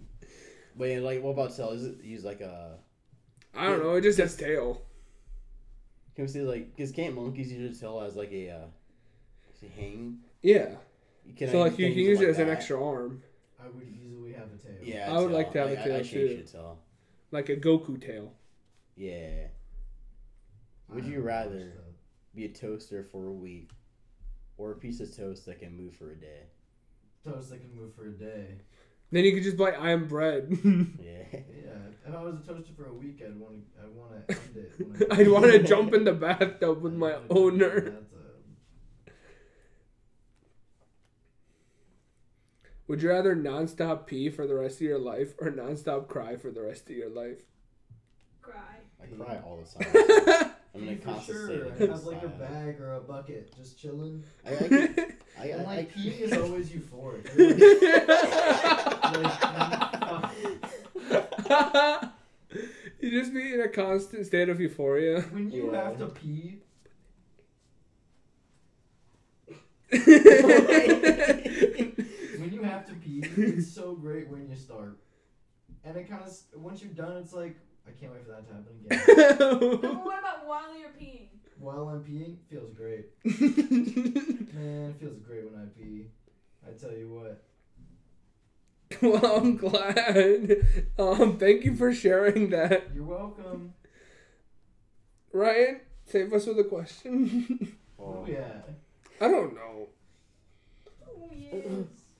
Wait, like, what about tail? Is it use like a. I don't know. It just has tail. Can we see like, because can't monkeys use a tail as like a. Uh, hang? Yeah. Can so I- like you can use use it like as an extra arm, I would easily have a tail. Yeah, I would tail. like to have a tail, I, too. changed it tail. like a Goku tail. Yeah. Would you rather- Be a toaster for a week, or a piece of toast that can move for a day. Toast that can move for a day. Then you could just buy I am bread. Yeah. Yeah, if I was a toaster for a week, I'd want to. I'd want to end it. when I'd want to jump in the bathtub with I'd my wanna jump in the owner. bathtub. Would you rather nonstop pee for the rest of your life or nonstop cry for the rest of your life? Cry. I cry all the time. I'm in Pee a for constant sure. state I have like a bag or a bucket just chilling. I, I, can- I, And I, like I, peeing is always euphoric. You're like, like, you just be in a constant state of euphoria. when you Yeah. have to pee, when you have to pee, it's so great when you start. And it kind of once you're done, it's like I can't wait for that to happen again. No, but what about while you're peeing? While I'm peeing, feels great. Man, it feels great when I pee. I tell you what. well, I'm glad. Um, thank you for sharing that, You're welcome. Ryan. Save us with a question. Oh yeah. I don't know. Oh yes.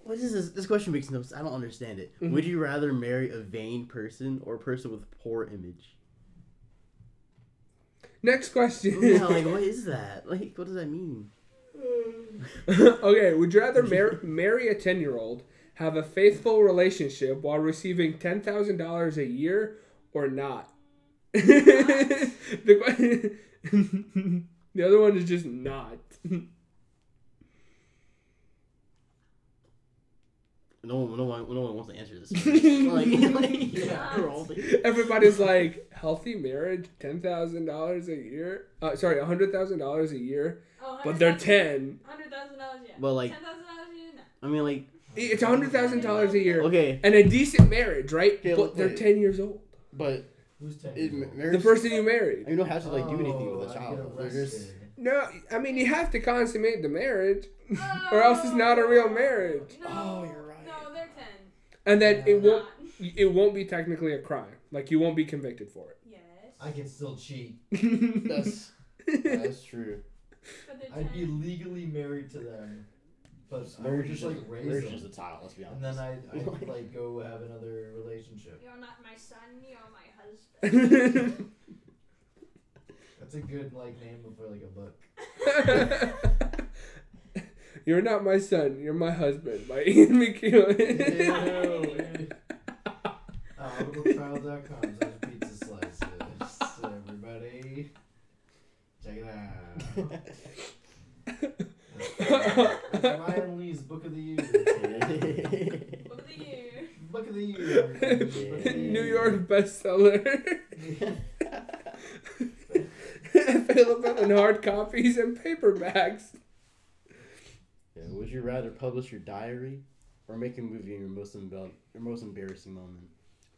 what is this? This question makes no sense. I don't understand it. Mhm. Would you rather marry a vain person or a person with poor image? Next question. yeah, like what is that? Like what does that mean? okay, would you rather mar- marry a 10 year old, have a faithful relationship while receiving $10,000 a year, or not? the, que- the other one is just not. No one, no one, no one wants to answer this. like, like, Yeah. we're all thinking- Everybody's like, healthy marriage, $10,000 a year? Uh, sorry, $100,000 a year, Oh, but they're 10. Hundred thousand dollars, yeah. Well, like- ten thousand dollars, yeah. No. I mean, like, It's $100,000 a year. okay, And a decent marriage, right? Okay, but look, they're wait. 10 years old. but Who's ten? It, marriage, The person you married. you don't have to like do anything with Oh, a I'd child. They're just. No, I mean you have to consummate the marriage, or else it's not a real marriage. No, Oh, you're right. No, they're ten. And then it won't it won't be technically a crime. Like you won't be convicted for it. Yes. I can still cheat. that's that's true. I'd be legally married to them, but I would Marriage just like raise marriage them, is a child. Let's be honest. and then I'd, I'd like go have another relationship. You're not my son. You're my husband. That's a good like name for like a book. You're not my son. You're my husband by Ian McEwen. Audibletrial.com slash pizza slices. Everybody, check it out. Ryan Lee's book of the year. Book of the year. Book of the year. Book New. York bestseller. Available in hard copies and paperbacks. Yeah, would you rather publish your diary or make a movie in your most embar- your most embarrassing moment?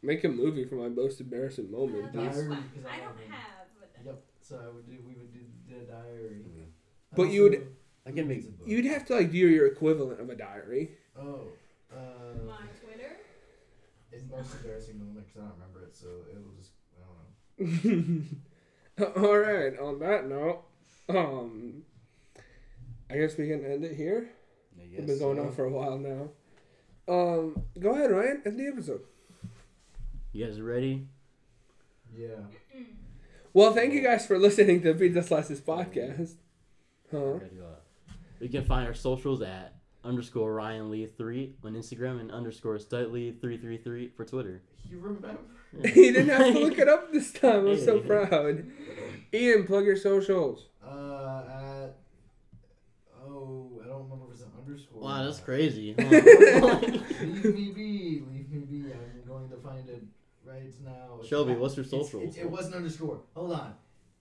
Make a movie for my most embarrassing moment. Uh, please. that's Diary, fine. 'cause I I don't have one. have. Yep. So I would do. We would do the diary. But And you would- also I can make- pizza book. You'd have to like do your equivalent of a diary. Oh. Uh, My Twitter. it's most embarrassing moment because I don't remember it, so it will just. I don't know. All right. On that note, um, I guess we can end it here. I We've been going so. on for a while now. Um, go ahead, Ryan. End the episode. You guys ready? Yeah. Well, thank you guys for listening to Pizza Slices podcast. Huh? Ready, uh, can find our socials at underscore Ryan Lee three on Instagram and underscore Studley three three three for Twitter. You remember? he didn't have to look it up this time. I'm so proud. Ian, plug your socials. Uh, at. Oh, I don't remember if it's an underscore. or Wow, that's not. crazy. leave me be. Leave me be. I'm going to find it right now. Shelby, Pa- what's your it's- socials? It, it was an underscore. Hold on.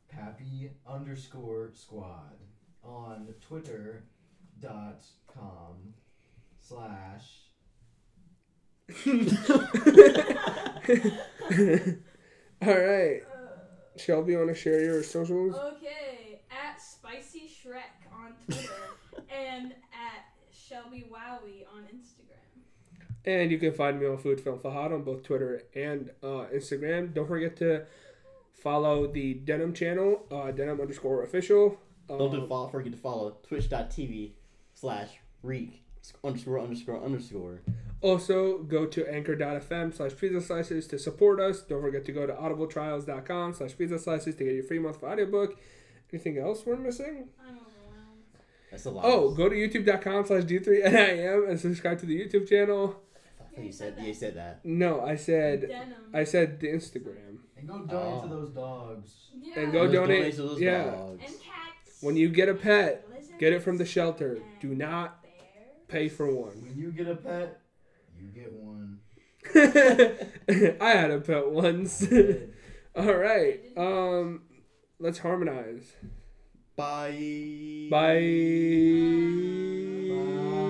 Pappy underscore squad on Twitter dot com slash. All right. Shelby, want to share your socials? okay. At Spicy Shrek on Twitter and at Shelby Wowie on Instagram. And you can find me on Food Film Fahad on both Twitter and uh, Instagram. Don't forget to follow the Denim channel, uh, Denim underscore official. Don't Um, to follow, forget to follow twitch.tv slash reek underscore underscore underscore. Also, go to anchor.fm slash pizza slices to support us. Don't forget to go to audibletrials.com slash pizza slices to get your free month of audiobook. Anything else we're missing? I'm overwhelmed. That's a lot. Oh, go to youtube.com slash d3nim and subscribe to the YouTube channel. I thought you said you said that. No, I said Denim. I said the Instagram. And go donate to Oh. those dogs. yeah. and go Those donate- to those yeah. dogs. And cats. When you get a pet, lizards, get it from the shelter. and Do not bears. pay for one. When you get a pet, you get one. I had a pet once. All right. Um, let's harmonize. Bye. Bye. Bye.